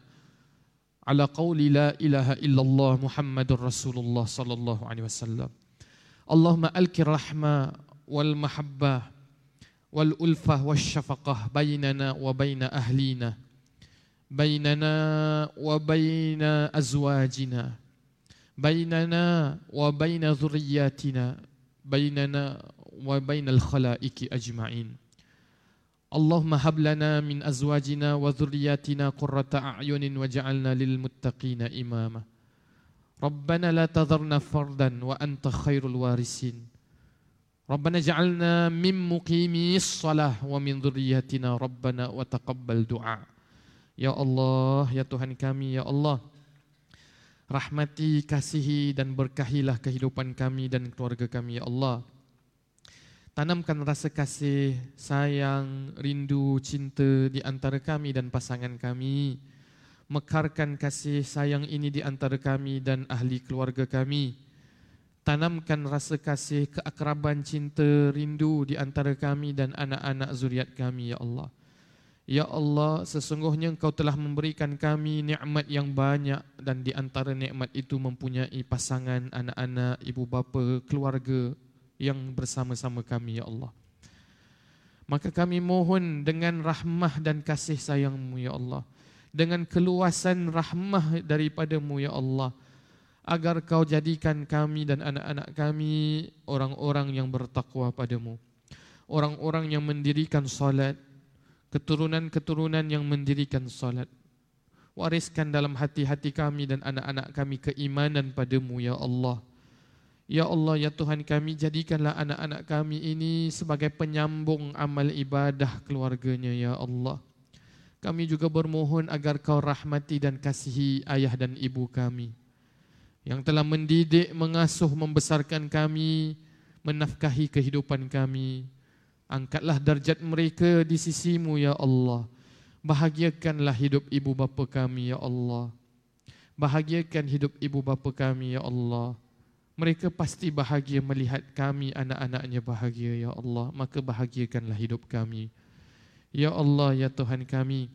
على قول لا إله إلا الله محمد رسول الله صلى الله عليه وسلم. اللهم ألك الرحمة والمحبة والألفة والشفقة بيننا وبين أهلينا بيننا وبين أزواجنا بيننا وبين ذرياتنا بيننا وبين الخلائق أجمعين. اللهم هب لنا من أزواجنا وذرياتنا قرة أعين وجعلنا للمتقين إماما. ربنا لا تذرنا فردا وأنت خير الوارثين. ربنا جعلنا salah wa min ومن rabbana wa taqabbal du'a. Ya Allah, ya Tuhan kami Ya Allah, rahmati kasihi dan berkahilah kehidupan kami dan keluarga kami ya Allah tanamkan rasa kasih sayang rindu cinta di antara kami dan pasangan kami. Mekarkan kasih sayang ini di antara kami dan ahli keluarga kami. Tanamkan rasa kasih, keakraban, cinta, rindu di antara kami dan anak-anak zuriat kami, Ya Allah. Ya Allah, sesungguhnya Engkau telah memberikan kami nikmat yang banyak dan di antara nikmat itu mempunyai pasangan, anak-anak, ibu bapa, keluarga, yang bersama-sama kami ya Allah. Maka kami mohon dengan rahmah dan kasih sayangmu ya Allah. Dengan keluasan rahmah daripadamu ya Allah. Agar kau jadikan kami dan anak-anak kami orang-orang yang bertakwa padamu. Orang-orang yang mendirikan salat. Keturunan-keturunan yang mendirikan salat. Wariskan dalam hati-hati kami dan anak-anak kami keimanan padamu ya Allah. Ya Allah, ya Tuhan kami, jadikanlah anak-anak kami ini sebagai penyambung amal ibadah keluarganya, ya Allah. Kami juga bermohon agar kau rahmati dan kasihi ayah dan ibu kami. Yang telah mendidik, mengasuh, membesarkan kami, menafkahi kehidupan kami. Angkatlah darjat mereka di sisimu, ya Allah. Bahagiakanlah hidup ibu bapa kami, ya Allah. Bahagiakan hidup ibu bapa kami, ya Allah. Mereka pasti bahagia melihat kami anak-anaknya bahagia ya Allah maka bahagiakanlah hidup kami ya Allah ya Tuhan kami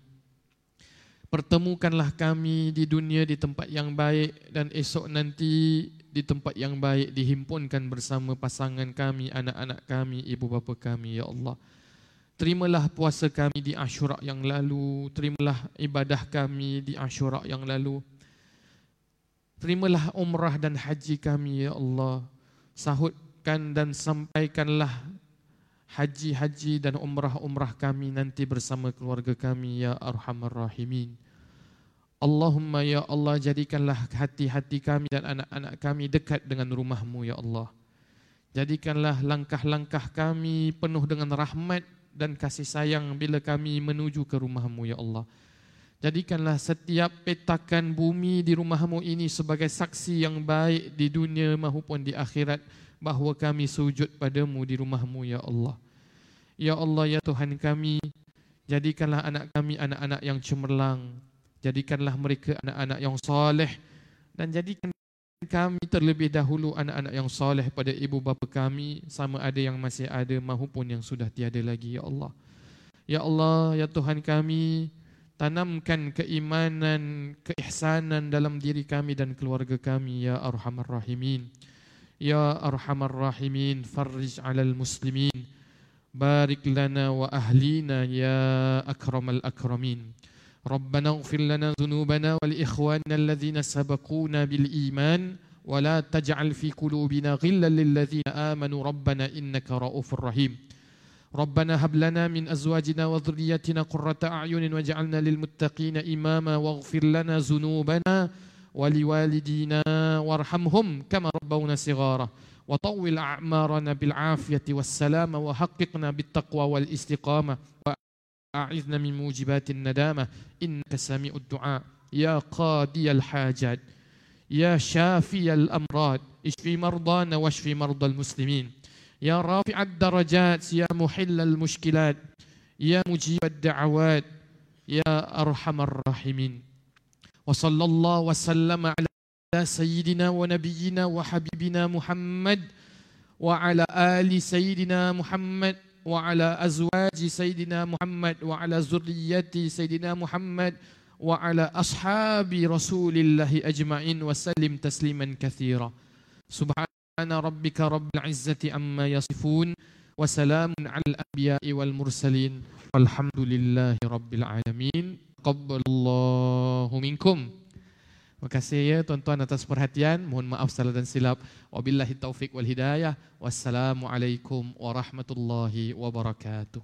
pertemukanlah kami di dunia di tempat yang baik dan esok nanti di tempat yang baik dihimpunkan bersama pasangan kami anak-anak kami ibu bapa kami ya Allah terimalah puasa kami di Asyura yang lalu terimalah ibadah kami di Asyura yang lalu Terimalah umrah dan haji kami ya Allah. Sahutkan dan sampaikanlah haji-haji dan umrah-umrah kami nanti bersama keluarga kami ya Arhamar Rahimin. Allahumma ya Allah jadikanlah hati-hati kami dan anak-anak kami dekat dengan rumahmu ya Allah. Jadikanlah langkah-langkah kami penuh dengan rahmat dan kasih sayang bila kami menuju ke rumahmu ya Allah. Jadikanlah setiap petakan bumi di rumahmu ini sebagai saksi yang baik di dunia maupun di akhirat bahawa kami sujud padamu di rumahmu ya Allah. Ya Allah ya Tuhan kami, jadikanlah anak kami anak-anak yang cemerlang. Jadikanlah mereka anak-anak yang soleh dan jadikan kami terlebih dahulu anak-anak yang soleh pada ibu bapa kami sama ada yang masih ada maupun yang sudah tiada lagi ya Allah. Ya Allah ya Tuhan kami, tanamkan keimanan, keihsanan dalam diri kami dan keluarga kami ya arhamar rahimin ya arhamar rahimin farij alal muslimin barik lana wa ahlina ya akramal akramin ربنا اغفر لنا ذنوبنا ولإخواننا الذين سبقونا بالإيمان ولا تجعل في قلوبنا غلا للذين آمنوا ربنا إنك رؤوف رحيم ربنا هب لنا من أزواجنا وذريتنا قرة أعين واجعلنا للمتقين إماما واغفر لنا ذنوبنا ولوالدينا وارحمهم كما ربونا صغارا. وطول أعمارنا بالعافية والسلامة وحققنا بالتقوى والاستقامة. وأعذنا من موجبات الندامة. إنك سميع الدعاء. يا قاضي الحاجات. يا شافي الأمراض. اشفي مرضانا واشفي مرضى المسلمين. يا رافع الدرجات يا محل المشكلات يا مجيب الدعوات يا أرحم الراحمين. وصلى الله وسلم على سيدنا ونبينا وحبيبنا محمد وعلى آل سيدنا محمد وعلى أزواج سيدنا محمد وعلى ذرية سيدنا محمد وعلى أصحاب رسول الله أجمعين وسلم تسليما كثيرا. سبحان Ana rabbika rabbil izzati amma yasifun wa salamun al anbiya'i wal mursalin walhamdulillahi rabbil alamin taqabbalallahu minkum Terima kasih ya tuan-tuan atas perhatian. Mohon maaf salah dan silap. Wabillahi taufik wal hidayah. Wassalamualaikum warahmatullahi wabarakatuh.